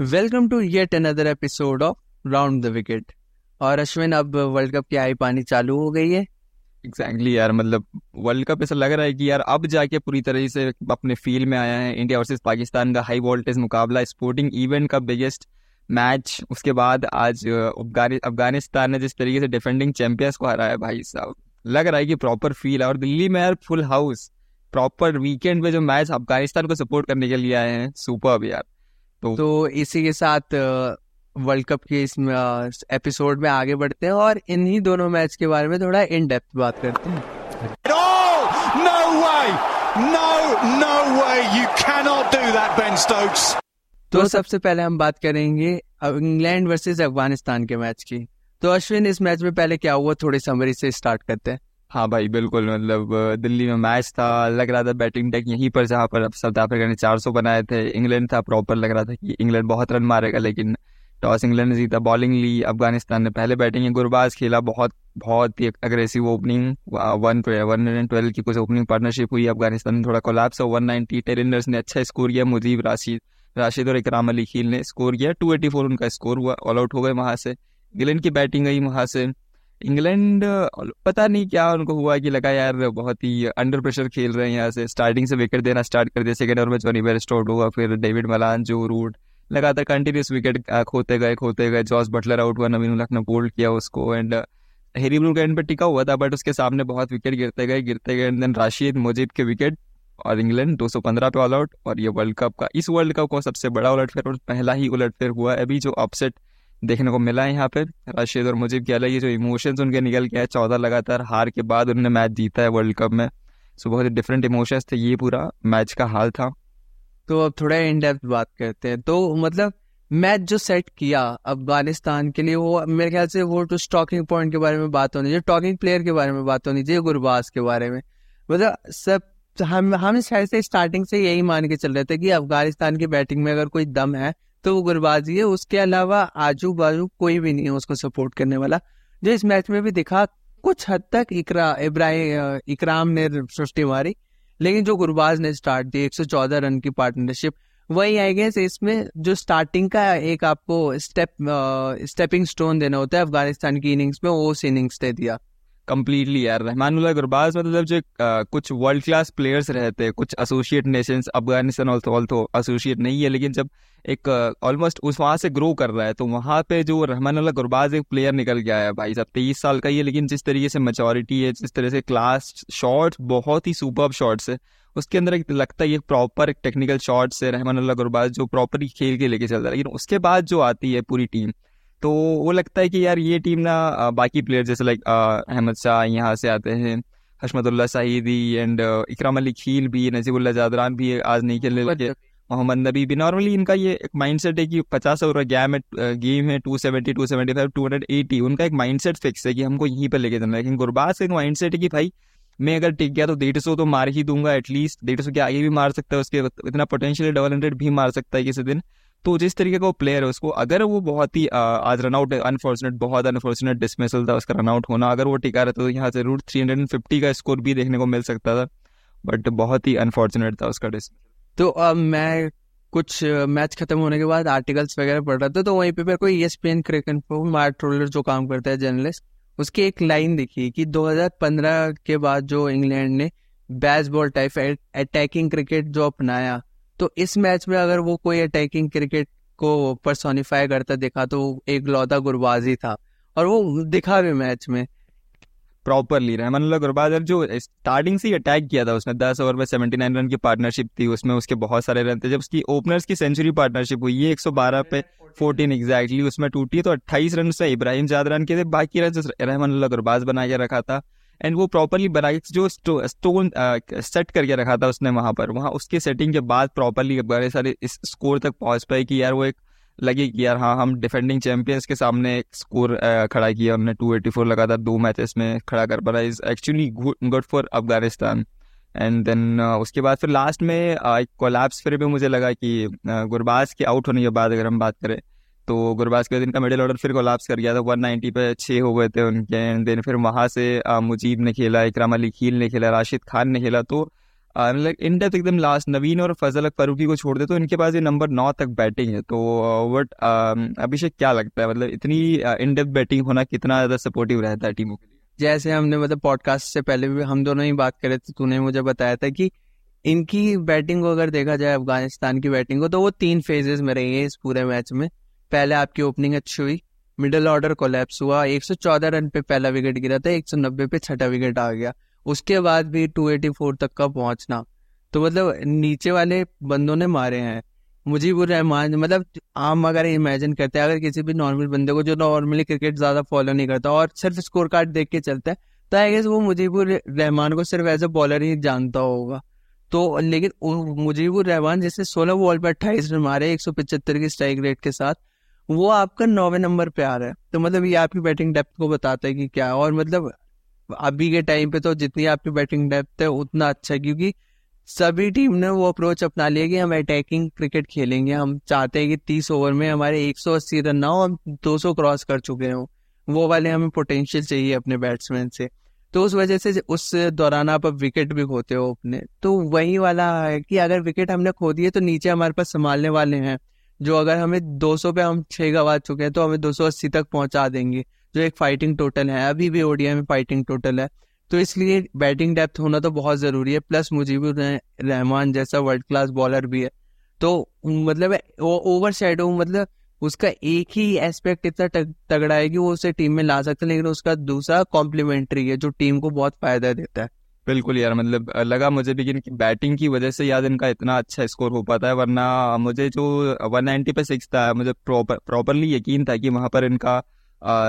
Welcome to yet another episode of round the wicket और अश्विन, अब world cup की आई पानी चालू हो गई है। एग्जैक्टली exactly यार मतलब वर्ल्ड कप ऐसा लग रहा है कि यार अब जाके पूरी तरह से अपने फ़ील्ड में आया है। इंडिया वर्सेस पाकिस्तान का हाई वोल्टेज मुकाबला स्पोर्टिंग इवेंट का बिगेस्ट मैच उसके बाद आज अफ़गानिस्तान ने जिस तरीके से डिफेंडिंग चैंपियंस को हराया, भाई साहब, लग रहा है कि प्रॉपर फील है। और दिल्ली में यार फुल हाउस प्रॉपर वीकेंड में जो मैच अफ़गानिस्तान को सपोर्ट करने के लिए आए हैं सुपर यार। तो, तो इसी के साथ वर्ल्ड कप के इस एपिसोड में आगे बढ़ते हैं और इन्हीं दोनों मैच के बारे में थोड़ा इन डेप्थ बात करते हैं। तो सबसे पहले हम बात करेंगे इंग्लैंड वर्सेस अफ़गानिस्तान के मैच की। तो अश्विन इस मैच में पहले क्या हुआ? थोड़ी समरी से स्टार्ट करते हैं। हाँ भाई, बिल्कुल मतलब दिल्ली में मैच था, लग रहा था बैटिंग टेक यहीं पर जहाँ पर साउथ अफ्रीका ने 400 बनाए थे, इंग्लैंड था, प्रॉपर लग रहा था कि इंग्लैंड बहुत रन मारेगा, लेकिन टॉस इंग्लैंड ने जीता, बॉलिंग ली, अफ़गानिस्तान ने पहले बैटिंग है गुरबाज खेला, बहुत बहुत ही aggressive opening one one twelve की कुछ ओपनिंग पार्टनरशिप हुई, अफ़गानिस्तान में थोड़ा कोलाप्स वन नाइनटी टेरिंडर्स ने अच्छा स्कोर किया, मुजीब, राशिद राशिद और इकराम अली खील ने स्कोर किया टू एटी फोर उनका स्कोर हुआ ऑल आउट हो गए वहाँ से, इंग्लैंड की बैटिंग गई वहाँ से। इंग्लैंड पता नहीं क्या उनको हुआ कि लगा यार बहुत ही अंडर प्रेशर खेल रहे हैं यहाँ से। स्टार्टिंग से विकेट देना स्टार्ट कर दिया। सेकेंड ओवर में जॉनी बेर स्टोर्ट हुआ, फिर डेविड मलान जो रूट लगातार कंटिन्यूस विकेट खोते गए खोते गए। जॉस बटलर आउट हुआ, नवीन उलक ने बोल्ड किया उसको। एंड हेरी ब्रू का पर टिका हुआ था बट उसके सामने बहुत विकेट गिरते गए गिरते गए। एंड देन राशिद मुजीब के विकेट और इंग्लैंड 215 पे ऑल आउट और ये वर्ल्ड कप का, इस वर्ल्ड कप का सबसे बड़ा उलटफेर, और पहला ही उलटफेर हुआ। अभी जो अपसेट देखने को मिला है यहाँ पे। राशिद और मुझे क्या लगे जो इमोशंस उनके निकल के आए, चौदह लगातार हार के बाद उन्होंने मैच जीता है वर्ल्ड कप में। सो बहुत ही डिफरेंट इमोशंस थे, ये पूरा मैच का हाल था। तो अब थोड़ा इन डेप्थ बात करते हैं। तो मतलब मैच जो सेट किया अफ़गानिस्तान के लिए, वो मेरे ख्याल से वो तो स्टॉकिंग पॉइंट के बारे में बात होनी चाहिए टॉकिंग प्लेयर के बारे में बात होनी चाहिए, गुरबाज के बारे में। मतलब सब, हम हम शायद से स्टार्टिंग से यही मान के चल रहे थे कि अफ़गानिस्तान की बैटिंग में अगर कोई दम है तो वो गुरबाजी है। उसके अलावा आजू बाजू कोई भी नहीं है उसको सपोर्ट करने वाला। जो इस मैच में भी दिखा, कुछ हद तक इकरा इब्राहिम इकराम ने सृष्टि मारी, लेकिन जो गुरबाज ने स्टार्ट दी 114 रन की पार्टनरशिप वही आई गेस इसमें जो स्टार्टिंग का एक आपको स्टेप स्टेपिंग स्टोन देना होता है अफ़गानिस्तान की इनिंग्स में, वो उस इनिंग्स दे दिया। कम्प्लीटली यार, रहमानुल्लाह गुरबाज मतलब जो कुछ वर्ल्ड क्लास प्लेयर्स रहते हैं, कुछ associate nations Afghanistan also also associate नहीं है, लेकिन जब एक ऑलमोस्ट उस वहाँ से ग्रो कर रहा है। तो वहाँ पे जो रहमानुल्लाह गुरबाज एक प्लेयर निकल गया है भाई साहब। तेईस साल का ही है, लेकिन जिस तरीके से मेचोरिटी है, जिस तरह से क्लास शॉर्ट्स बहुत ही सुपर शॉर्ट्स है। उसके अंदर एक लगता है ये प्रॉपर एक टेक्निकल शॉट्स है रहमानुल्लाह गुरबाज, जो प्रॉपर खेल के लेके चल रहा है। लेकिन उसके बाद जो आती है पूरी टीम तो वो लगता है कि यार ये टीम ना बाकी प्लेयर जैसे लाइक अहमद शाह यहाँ से आते हैं हशमतुल्ला साहिदी एंड इकराम अली खील भी नजीबुल्ला जादरान भी आज नहीं खेलने लगे। मोहम्मद नबी भी। नॉर्मली इनका ये एक माइंडसेट है कि पचास ओवर गेम है गेम है two seventy two seventy five two hundred eighty उनका एक माइंडसेट फिक्स है कि हमको यहीं पर लेके जाना है। लेकिन गुरबाज का एक माइंडसेट है कि भाई, मैं अगर टिक गया तो डेढ़ सौ तो मार ही दूँगा एटलीस्ट डेढ़ सौ के आगे भी मार सकता है, उसके इतना पोटेंशियल डबल हंड्रेड भी मार सकता है किसी दिन। तो जिस तरीके का वो प्लेयर है, उसको अगर वो बहुत ही आज रनआउट अनफॉर्चुनेट बहुत अनफॉर्चुनेट डिसमिसल था, उसका रनआउट होना, अगर वो टिका रहता तो यहाँ Root three hundred and fifty का स्कोर भी देखने को मिल सकता था। बट बहुत ही अनफॉर्चुनेट था उसका डिस तो अब मैं कुछ, मैच खत्म होने के बाद आर्टिकल्स वगैरह पढ़ रहा था तो वहीं पे मेरे को एस पी मार्ट ट्रोलर जो काम करता है जर्नलिस्ट उसकी एक लाइन दिखी कि 2015 के बाद जो इंग्लैंड ने बैसबॉल टाइप अटैकिंग क्रिकेट जो अपनाया तो इस मैच में अगर वो कोई अटैकिंग क्रिकेट को परसोनिफाई करता, देखा तो एक लौता गुरबाजी था, और वो दिखा भी मैच में प्रॉपरली रहमान गुरबाज जो स्टार्टिंग से ही अटैक किया था उसने, दस ओवर में सेवेंटी नाइन रन की पार्टनरशिप थी, उसमें उसके बहुत सारे रन थे। जब उसकी ओपनर्स की सेंचुरी पार्टनरशिप हुई सौ बारह पे फोर्टीन एग्जैक्टली उसमें टूटी तो अट्ठाईस रन से इब्राहिम जाद रन के थे, बाकी रन रहमान गुरबाज बना के रखा था। एंड वो प्रॉपरली बना जो स्टोन सेट करके रखा था उसने वहाँ पर। वहाँ उसके सेटिंग के बाद प्रॉपरली बड़े सारे इस स्कोर तक पहुँच पाए कि यार वो एक लगे कि यार हाँ हम डिफेंडिंग चैंपियंस के सामने एक स्कोर खड़ा किया। उन्होंने टू एटी फोर लगातार दो मैचेस में खड़ा कर पा रहा is actually good for Afghanistan and then उसके बाद फिर लास्ट में एक कोलैप्स फिर भी मुझे लगा कि गुरबाज के आउट होने के बाद अगर हम बात करें तो गुरबाज के दिन का मिडिल ऑर्डर फिर कोलाप्स कर गया था। वन नाइन्टी पे छः हो गए थे उनके। एंड देन फिर वहाँ से मुजीब ने खेला, इकराम अली खील ने खेला, राशिद खान ने खेला। तो लाइक इन डेप्थ एकदम लास्ट नवीन और फजल फरूकी को छोड़ दे तो इनके पास ये नंबर नौ तक बैटिंग है तो वट अभिषेक क्या लगता है? मतलब इतनी इन डेप्थ बैटिंग होना कितना ज़्यादा सपोर्टिव रहता है टीमों के लिए? जैसे हमने मतलब पॉडकास्ट से पहले भी हम दोनों ही बात करे थे, तूने मुझे बताया था कि इनकी बैटिंग को अगर देखा जाए, अफ़गानिस्तान की बैटिंग को तो वो तीन फेजेस में रही है इस पूरे मैच में। पहले आपकी ओपनिंग अच्छी हुई मिडिल ऑर्डर कोलैप्स हुआ 114 रन पे पहला विकेट गिरा था 190 पे छठा विकेट आ गया। उसके बाद भी 284 तक का पहुँचना। तो मतलब नीचे वाले बंदों ने मारे हैं। मुजीबुर रहमान मतलब आम अगर इमेजिन करते हैं, अगर किसी भी नॉर्मल बंदे को जो नॉर्मली क्रिकेट ज़्यादा फॉलो नहीं करता और सिर्फ़ स्कोर कार्ड देख के चलता है तो आई गेस वो मुजीबुर रहमान को सिर्फ़ एज ए बॉलर ही जानता होगा। तो लेकिन मुजीबुर रहमान जैसे सोलह बॉल पर अट्ठाईस रन मारे, एक की स्ट्राइक रेट के साथ, वो आपका नौवे नंबर पे आ रहा है। तो मतलब ये आपकी बैटिंग डेप्थ को बताता है कि क्या और मतलब अभी के टाइम पे तो जितनी आपकी बैटिंग डेप्थ है, उतना अच्छा है, क्योंकि सभी टीम ने वो अप्रोच अपना लिया कि हम अटैकिंग क्रिकेट खेलेंगे। हम चाहते हैं कि तीस ओवर में हमारे 180 रन ना हो, हम 200 क्रॉस कर चुके हो। वो वाले हमें पोटेंशियल चाहिए अपने बैट्समैन से। तो उस वजह से उस दौरान आप अब विकेट भी खोते हो अपने। तो वही वाला है कि अगर विकेट हमने खो दिए तो नीचे हमारे पास संभालने वाले हैं, जो अगर हमें 200 पे हम छह गवा चुके हैं तो हमें 280 तक पहुँचा देंगे। जो एक फाइटिंग टोटल है, अभी भी ओडिया में फाइटिंग टोटल है। तो इसलिए बैटिंग डेप्थ होना तो बहुत ज़रूरी है प्लस मुजीबुर रहमान जैसा वर्ल्ड क्लास बॉलर भी है। तो मतलब ओवर शेडो मतलब उसका एक ही एस्पेक्ट इतना तगड़ा है कि वो उसे टीम में ला सकते हैं, लेकिन उसका दूसरा कॉम्प्लीमेंट्री है, जो टीम को बहुत फ़ायदा देता है। बिल्कुल यार मतलब लगा मुझे भी कि बैटिंग की वजह से याद इनका इतना अच्छा स्कोर हो पाता है, वरना मुझे जो 190 पे सिक्स था, मुझे प्रॉपर प्रॉपरली यकीन था कि वहाँ पर इनका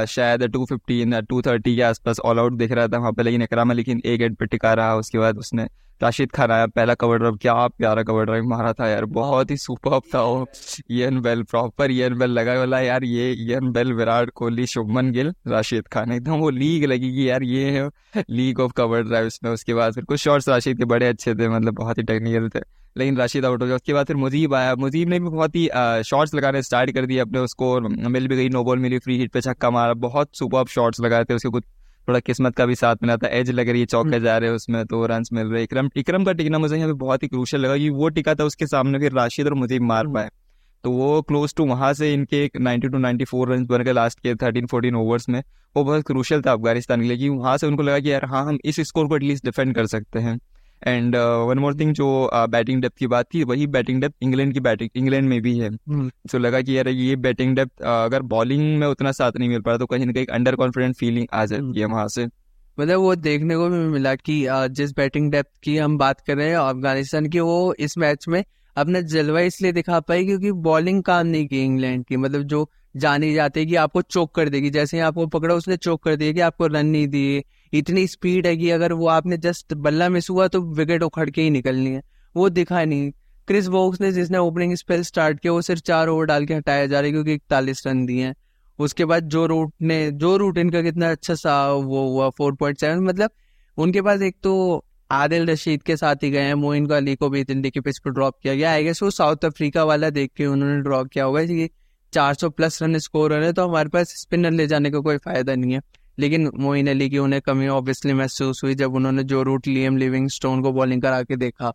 शायद टू फिफ्टीन टू थर्टी के आसपास ऑल आउट दिख रहा था वहाँ पे, लेकिन इकराम लेकिन एक एड पर टिका रहा, उसके बाद उसने राशिद खान आया, पहला कवर ड्राइव क्या प्यारा कवर ड्राइव मारा था यार, बहुत ही सुपर था वो। Ian Bell proper Ian Bell लगा बोला यार, ये ईएन बेल विराट कोहली, शुभमन गिल, राशिद खान, एकदम वो लीग लगी कि यार, ये है लीग ऑफ़ कवर ड्राइव में। उसके बाद फिर कुछ शॉर्ट्स राशिद के बड़े अच्छे थे मतलब बहुत ही टेक्निकल थे। लेकिन राशिद आउट हो गया। उसके बाद फिर मुजीब आया। मुजीब ने भी बहुत ही शॉट्स लगाने स्टार्ट कर दिए अपने उसको मिल भी गई नो बॉल मिली फ्री हिट पे छक्का मारा, बहुत सुपर शॉट्स लगाए थे उसके कुछ थोड़ा किस्मत का भी साथ मिला था एज लग रही है चौके हम्म। जा रहे हैं उसमें तो रन मिल रहे इक्रम इक्रम का टिकना मुझे यहाँ पे बहुत ही क्रूशल लगा कि वो टिका था उसके सामने फिर राशिद और मुझे मार हम्म। पाए तो वो क्लोज टू वहाँ से इनके एक ninety two ninety four run बन गए लास्ट के थर्टीन फोर्टीन ओवर्स में वो बहुत क्रूशल था अफ़गानिस्तान के लिए कि वहाँ से उनको लगा कि यार हाँ हम इस स्कोर को एटलीस्ट डिफेंड कर सकते हैं एंड वन मोर थिंग जो बैटिंग uh, डेप्थ की बात थी वही बैटिंग डेप्थ इंग्लैंड की बैटिंग इंग्लैंड में भी है। तो hmm. लगा कि यार ये बैटिंग डेप्थ uh, अगर बॉलिंग में उतना साथ नहीं मिल पा रहा तो कहीं ना कहीं अंडर कॉन्फिडेंट फीलिंग आ जाती है वहाँ से। मतलब वो देखने को भी मिला कि uh, जिस बैटिंग डेप्थ की हम बात कर रहे हैं अफ़गानिस्तान की वो इस मैच में अपना जलवा इसलिए दिखा पाई क्योंकि बॉलिंग काम नहीं की इंग्लैंड की। मतलब जो जानी जाती है कि आपको चोक कर देगी जैसे ही आपको पकड़ा उसने चोक कर दिया कि आपको रन नहीं दिए। इतनी स्पीड है कि अगर वो आपने जस्ट बल्ला मिस हुआ तो विकेट उखड़ के ही निकलनी है। वो दिखा नहीं। क्रिस वोक्स ने जिसने ओपनिंग स्पेल स्टार्ट किया, वो सिर्फ़ चार ओवर डाल के हटाया जा रहा है क्योंकि इकतालीस रन दिए हैं। उसके बाद जो रूट ने, जो रूट इनका कितना अच्छा सा वो हुआ फोर पॉइंट सेवन मतलब उनके पास एक तो आदिल रशीद के साथ ही गए हैं, मोइन को अली को भी दिल्ली के पिच पर ड्रॉप किया गया। आई गेस वो साउथ अफ्रीका वाला देख के उन्होंने ड्रॉप किया होगा कि 400 प्लस रन स्कोर हो रहे हैं तो हमारे पास स्पिनर ले जाने का को कोई फ़ायदा नहीं है। लेकिन मोइन अली की उन्हें कमी ऑब्वियसली महसूस हुई जब उन्होंने जो रूट लियम लिविंग स्टोन को बॉलिंग करा के देखा।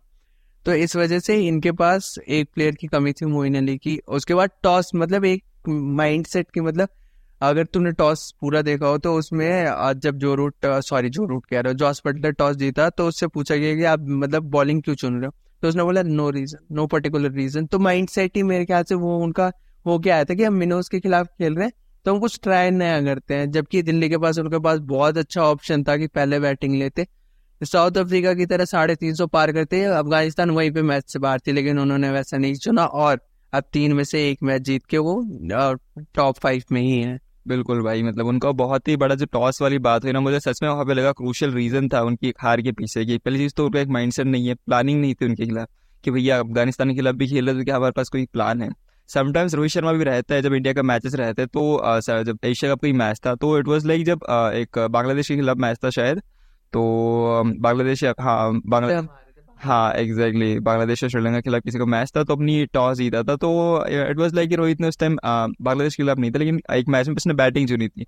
तो इस वजह से इनके पास एक प्लेयर की कमी थी मोइन अली की। उसके बाद टॉस मतलब एक माइंड सेट की मतलब अगर तुमने टॉस पूरा देखा हो तो उसमें आज जब जो रूट सॉरी जो रूट कह रहे हो जॉस बटलर टॉस जीता तो उससे पूछा गया कि आप मतलब बॉलिंग क्यों चुन रहे हो? तो उसने बोला no reason no particular reason तो माइंड सेट ही मेरे ख्याल से वो उनका हो क्या आया था कि हम मिनोज के खिलाफ खेल रहे हैं। तो हम कुछ ट्राई नया करते हैं। जबकि दिल्ली के पास उनके पास बहुत अच्छा ऑप्शन था कि पहले बैटिंग लेते। साउथ अफ्रीका की तरह साढ़े तीन सौ पार करते। अफ़गानिस्तान वहीं पे मैच से बाहर थी, लेकिन उन्होंने वैसा नहीं चुना। और अब तीन में से एक मैच जीत के वो टॉप फाइव में ही है। बिल्कुल भाई मतलब उनका बहुत ही बड़ा जो टॉस वाली बात हुई ना, मुझे सच में वहाँ पे लगा क्रूशल रीजन था उनकी हार के पीछे की पहली चीज़ तो उनका एक माइंडसेट नहीं है प्लानिंग नहीं थी उनके खिलाफ कि भैया अफ़गानिस्तान के खिलाफ भी खेल रहे तो क्या हमारे पास कोई प्लान है? समटाइम्स रोहित शर्मा भी रहता है जब इंडिया का मैचेस रहते हैं तो जब एशिया कप का ही मैच था तो इट वॉज़ लाइक जब एक बांग्लादेश के खिलाफ मैच था शायद तो बांग्लादेश हाँ बांग्लादेश हाँ एग्जैक्टली बांग्लादेश और श्रीलंका के खिलाफ किसी को मैच था तो अपनी टॉस जीता था तो इट वाज लाइक रोहित ने उस टाइम बांग्लादेश के खिलाफ नहीं था लेकिन एक मैच में उसने बैटिंग चुनी थी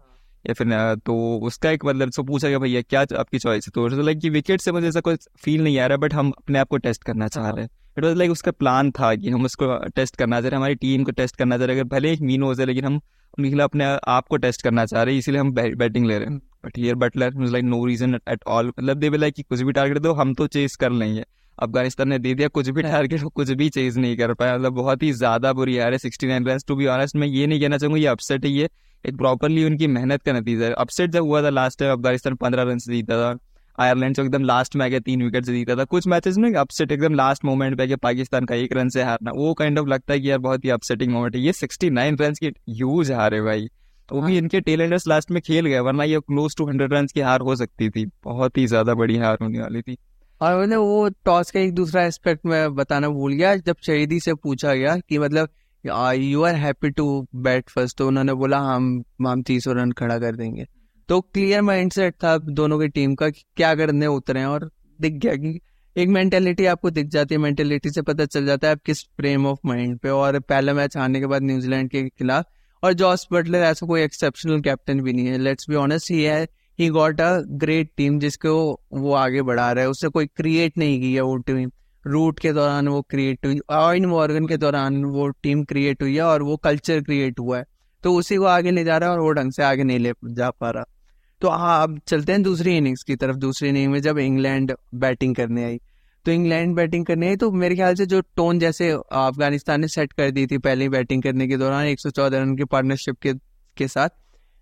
या फिर तो उसका एक मतलब सो पूछा गया भैया क्या आपकी चॉइस है? तो लाइक कि विकेट से मुझे ऐसा कोई फील नहीं आ रहा बट हम अपने आप को टेस्ट करना चाह रहे हैं। इट वॉज़ लाइक उसका प्लान था कि हम उसको टेस्ट करना चाह रहे हमारी टीम को टेस्ट करना चाह रहे अगर भले एक मीन हो जाए लेकिन हम उनके खिलाफ अपने आप को टेस्ट करना चाह रहे हैं इसीलिए हम बैटिंग ले रहे हैं। But here Buttler like no reason at all मतलब दे लाइक कि कुछ भी टारगेट दो हम तो चेस कर लेंगे। अफ़गानिस्तान ने दे दिया कुछ भी टारगेट कुछ भी चेज नहीं कर पाया। मतलब बहुत ही ज़्यादा बुरी हार है sixty nine run to be honest मैं ये नहीं कहना चाहूँगा ये अपसेट ही है एक प्रॉपरली उनकी मेहनत का नतीजा है। अपसेट जब हुआ था लास्ट टाइम अफ़गानिस्तान पंद्रह रन जीता था। आयरलैंड से एकदम लास्ट में आगे तीन विकेट से जीता था। कुछ मैचेस में अपसेट एकदम लास्ट मोमेंट पे पाकिस्तान का एक रन से हारना। वो काइंड ऑफ़ लगता है कि यार बहुत ही अपसेटिंग मोमेंट है। ये सिक्सटी नाइन रन की ह्यूज हार भाई। तो वो भी हाँ। इनके टेलेंडर्स लास्ट में खेल गए वरना ये क्लोज टू हंड्रेड रन की हार हो सकती थी। बहुत ही ज़्यादा बड़ी हार होने वाली थी। और मतलब वो टॉस का एक दूसरा एस्पेक्ट में बताना भूल गया जब शहीदी से पूछा गया कि मतलब you are happy to bat first तो उन्होंने बोला हम हम तीस रन खड़ा कर देंगे। तो क्लियर माइंड सेट था दोनों की टीम का क्या करने उतरे और दिख गया कि एक मेंटेलिटी आपको दिख जाती है मेंटेलिटी से पता चल जाता है आप किस फ्रेम ऑफ़ माइंड पे और पहला मैच हारने के बाद न्यूजीलैंड के खिलाफ और जॉस बटलर ऐसा कोई एक्सेप्शनल कैप्टन भी नहीं है। लेट्स बी ऑनेस्ट ही है he got a great team जिसको वो आगे बढ़ा रहा है। उससे कोई क्रिएट नहीं की है वो टीम रूट के दौरान वो क्रिएट हुई ऑइन मॉर्गन के दौरान वो टीम क्रिएट हुई है और वो कल्चर क्रिएट हुआ है। तो उसी को आगे ले जा रहा है और वो ढंग से आगे नहीं ले जा पा रहा। तो आप चलते हैं दूसरी इनिंग्स की तरफ़, दूसरी इनिंग में जब इंग्लैंड बैटिंग करने आई। तो इंग्लैंड बैटिंग करने आई तो मेरे ख्याल से जो टोन जैसे अफ़गानिस्तान ने सेट कर दी थी पहले बैटिंग करने के दौरान, एक सौ चौदह रन की पार्टनरशिप के के साथ,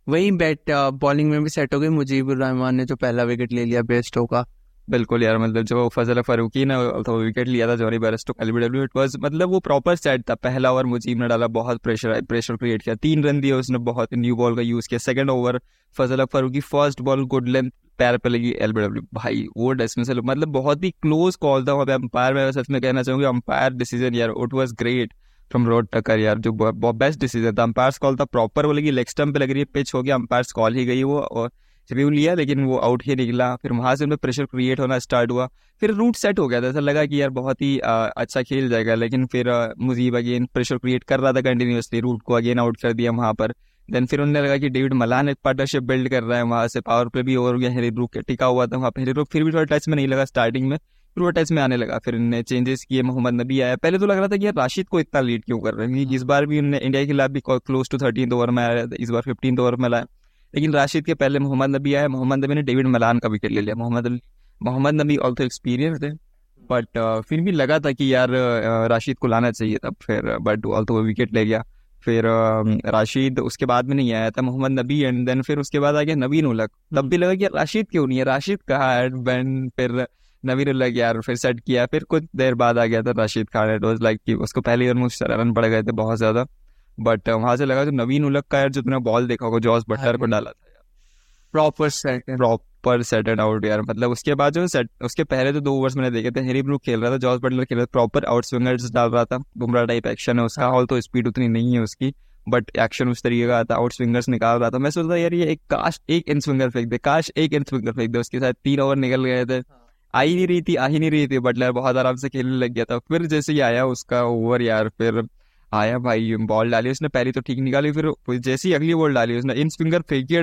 वही बैट बॉलिंग में भी सेट हो गई मुजीबुर रहमान ने जो पहला विकेट ले लिया बेस्ट का। बिल्कुल यार मतलब जो फजल फारूकी ने तो विकेट लिया था Jonny Bairstow LBW it was मतलब वो प्रॉपर सेट था। पहला ओवर मुजीब ने डाला, बहुत प्रेशर प्रेशर क्रिएट किया। तीन रन दिए उसने, बहुत न्यू बॉल का यूज़ किया। Second over Fazal Farooqi first ball good length पैर पे लगी एलबीडब्ल्यू भाई, वो डिसमिसल मतलब बहुत ही क्लोज कॉल था वहाँ पे अंपायर मैं सच में कहना चाहूँगा अंपायर डिसीज़न यार it was great from Rod Tucker यार, जो बेस्ट डिसीज़न था। अंपायर कॉल था प्रॉपर वो लगी लेग स्टम्प पे लग रही है पिच हो गया अंपायर कॉल ही गई वो, और रिव्यू लिया लेकिन वो आउट ही निकला। फिर वहाँ से उनमें प्रेशर क्रिएट होना स्टार्ट हुआ। फिर रूट सेट हो गया था। ऐसा लगा कि यार बहुत ही आ, अच्छा खेल जाएगा लेकिन फिर मुजीब अगेन प्रेशर क्रिएट कर रहा था कंटिन्यूसली रूट को अगेन आउट कर दिया वहाँ पर। देन फिर उन्हें लगा कि डेविड मलान एक पार्टनरशिप बिल्ड कर रहा है वहाँ से। पावर प्ले भी ओवर हो गया हेरी रूक टिका हुआ था वहाँ पर हेरी रूक फिर भी थोड़ा टच में नहीं लगा स्टार्टिंग में फिर वो टच में आने लगा। फिर उन्होंने चेंजेस किए मोहम्मद नबी आया। पहले तो लग रहा था कि यार राशिद को इतना लीड क्यों कर रहे हैं? इस बार भी उन्होंने इंडिया के खिलाफ भी क्लोज टू थर्टीन ओवर में आया इस बार फिफ्टीन ओवर में लाया। लेकिन राशिद के पहले मोहम्मद नबी आया मोहम्मद नबी ने डेविड मलान का विकेट ले लिया। मोहम्मद मोहम्मद नबी ऑल्सो एक्सपीरियंस थे बट फिर भी लगा था कि यार राशिद को लाना चाहिए तब फिर बट ऑल्सो वो विकेट ले गया। फिर राशिद उसके बाद में नहीं आया था, मोहम्मद नबी एंड देन फिर उसके बाद आ गया नवीन उलक। तब भी लगा कि राशिद क्यों नहीं है? राशिद कहा है? फिर नवीन उलक यार, फिर सेट किया। फिर कुछ देर बाद आ गया था Rashid Khan it was like कि उसको पहले और मुझसे रन पड़ गए थे बहुत ज़्यादा। बट वहाँ से लगा तो नवीन उलक का यार जो तुमने बॉल देखा होगा जॉस बटलर को डाला था proper set proper set and out यार। मतलब उसके बाद जो सेट उसके पहले तो दो ओवर्स मैंने देखे थे। हेरी ब्रूक खेल रहा था जॉस बटलर खेल रहा था। प्रॉपर आउट स्विंगर्स डाल रहा था। बुमराह टाइप एक्शन है उसका। हॉल तो स्पीड उतनी नहीं है उसकी। बट एक्शन उस तरीके का आता आउट स्विंगर्स निकाल रहा था। मैं सोचता यार ये एक काश एक इन स्विंगर फेंक दे। काश एक इन स्विंगर फेंक दे। उसके साथ तीन ओवर निकल गए थे। आई नहीं रही थी आ ही नहीं रही थी बटलर बहुत आराम से खेलने लग गया था। फिर जैसे ही आया उसका ओवर यार फिर आया भाई बॉल डाली, उसने पहली तो ठीक निकाली, फिर जैसी अगली बॉल डाली, उसने इन स्विंगर फेंकी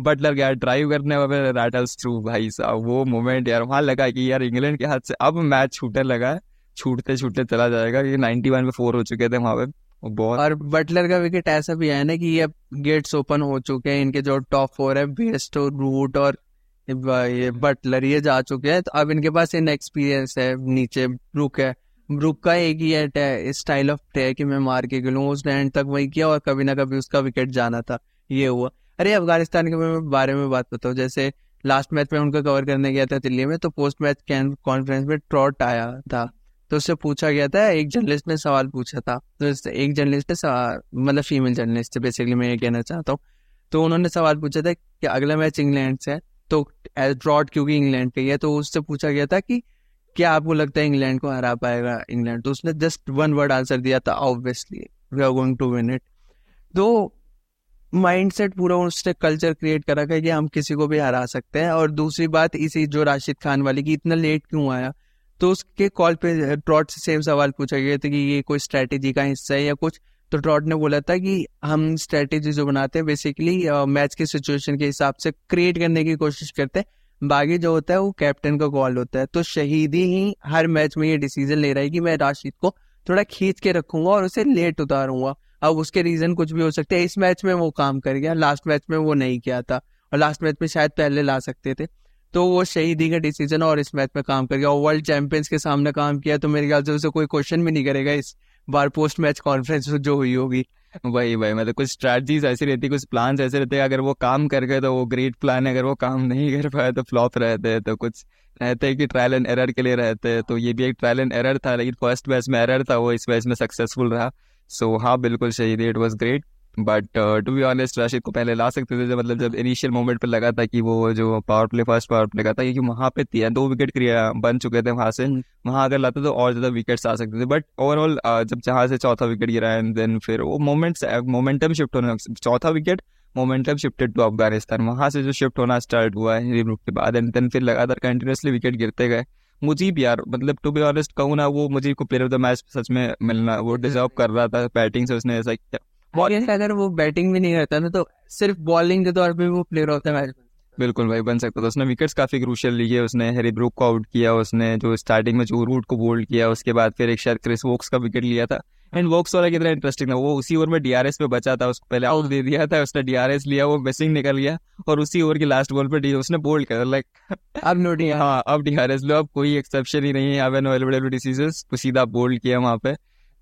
बटलर गया ड्राइव करने वाले रैटल्स थ्रू भाई साहब, वो मोमेंट यार, वहाँ लगा कि यार इंग्लैंड के हाथ से, अब मैच छूटने लगा है, छूटते छूटते चला जाएगा, ये नाइनटी वन में फोर हो चुके थे वहाँ पे बहुत और बटलर का विकेट ऐसा भी है ना कि ये गेट्स ओपन हो चुके हैं, इनके जो टॉप फोर है बेस्ट और रूट और ये बटलर ये जा चुके हैं तो अब इनके पास इन एक्सपीरियंस है, नीचे रुक है ब्रुक का एक ही है स्टाइल ऑफ़ प्ले कि मैं मार के गलूँ उसने एंड तक वही किया और कभी ना कभी उसका विकेट जाना था। ये हुआ। अरे, अफ़गानिस्तान के बारे में बात बताओ। जैसे लास्ट मैच में उनका कवर करने गया था दिल्ली में तो पोस्ट मैच कॉन्फ्रेंस में ट्रॉट आया था। तो उससे पूछा गया था, एक जर्नलिस्ट ने सवाल पूछा था। तो एक जर्नलिस्ट ने मतलब फीमेल जर्नलिस्ट बेसिकली मैं ये कहना चाहता हूँ। तो उन्होंने सवाल पूछा था कि अगला मैच इंग्लैंड से है तो एज ड्रॉट क्योंकि इंग्लैंड का है तो उससे पूछा गया था कि क्या आपको लगता है इंग्लैंड को हरा पाएगा इंग्लैंड? तो उसने जस्ट वन वर्ड आंसर दिया था obviously we are going to win it तो माइंडसेट पूरा उसने कल्चर क्रिएट करा कि हम किसी को भी हरा सकते हैं। और दूसरी बात, इसी जो राशिद खान वाली की, इतना लेट क्यों आया? तो उसके कॉल पे ट्रॉट से सेम सवाल पूछा गया था कि ये कोई स्ट्रेटेजी का हिस्सा है या कुछ? तो ट्रॉट ने बोला था कि हम स्ट्रेटेजी जो बनाते हैं बेसिकली मैच की सिचुएशन के हिसाब से क्रिएट करने की कोशिश करते हैं। बाकी जो होता है, वो कैप्टन का कॉल होता है। तो शहीदी ही हर मैच में ये डिसीज़न ले रहा है कि मैं राशिद को थोड़ा खींच के रखूँगा और उसे लेट उतारूँगा। अब उसके रीजन कुछ भी हो सकते हैं। इस मैच में वो काम कर गया। लास्ट मैच में वो नहीं किया था। और लास्ट मैच में शायद पहले ला सकते थे। तो वो शहीदी का डिसीज़न और इस मैच में काम कर गया। और वर्ल्ड चैंपियंस के सामने काम किया तो मेरे ख्याल से उसे कोई क्वेश्चन भी नहीं करेगा इस बार पोस्ट मैच कॉन्फ्रेंस जो हुई होगी। वही वही मतलब कुछ स्ट्रैटीज ऐसी रहती कुछ प्लान ऐसे रहते अगर वो काम कर गए तो वो ग्रेट प्लान है अगर वो काम नहीं कर पाए तो फ्लॉप रहते हैं तो कुछ रहते हैं कि ट्रायल एंड एरर के लिए रहते हैं तो ये भी एक ट्रायल एंड एरर था लेकिन फ़र्स्ट बैच में एरर था वो इस बैच में सक्सेसफुल रहा। सो so, हाँ बिल्कुल सही it was great but to be honest Rashid को पहले ला सकते थे जब मतलब जब इनिशियल मोमेंट पर लगा था कि वो जो power play first power play का था क्योंकि वहाँ पे दो विकेट क्रिया बन चुके थे वहाँ से। वहाँ अगर लाते तो और ज़्यादा विकेट्स आ सकते थे। बट ओवरऑल जब जहाँ से चौथा विकेट गिरा एंड देन फिर वो मोमेंट्स मोमेंटम शिफ्ट होने चौथा wicket momentum shifted to Afghanistan वहाँ से जो शिफ्ट होना स्टार्ट हुआ है रिब्रुक के बाद एंड देन फिर लगातार कंटिन्यूसली विकेट गिरते गए। मुजीब यार मतलब टू बी ऑनेस्ट कहूँ ना वो मुझे को प्लेयर ऑफ़ द मैच सच में मिलना वो डिजर्व कर रहा था बैटिंग से उसने ऐसा बॉलिंग अगर वो बैटिंग भी नहीं करता ना तो सिर्फ़ बॉलिंग के तौर पे वो प्लेयर ऑफ़ द मैच बिल्कुल भाई बन सकता था। उसने विकेट्स काफ़ी क्रूशियल लिए। उसने हैरी ब्रूक को आउट किया उसने जो स्टार्टिंग में जो रूट को बोल्ड किया उसके बाद फिर एक शायद क्रिस वोक्स का विकेट लिया था। एंड वोक्स वाला कितना इंटरेस्टिंग था। वो उसी ओवर में डीआरएस पे बचा था। उसको पहले आउट दे दिया था उसने डीआरएस लिया वो मिसिंग निकल गया। और उसी ओवर की लास्ट बॉल पे उसने बोल्ड कर लाइक अब नो डी हाँ अब डीआरएस लो। अब कोई एक्सेप्शन ही नहीं है। अब नो एलबीडब्ल्यू डिसीज़न सीधा बोल्ड किया वहाँ पे।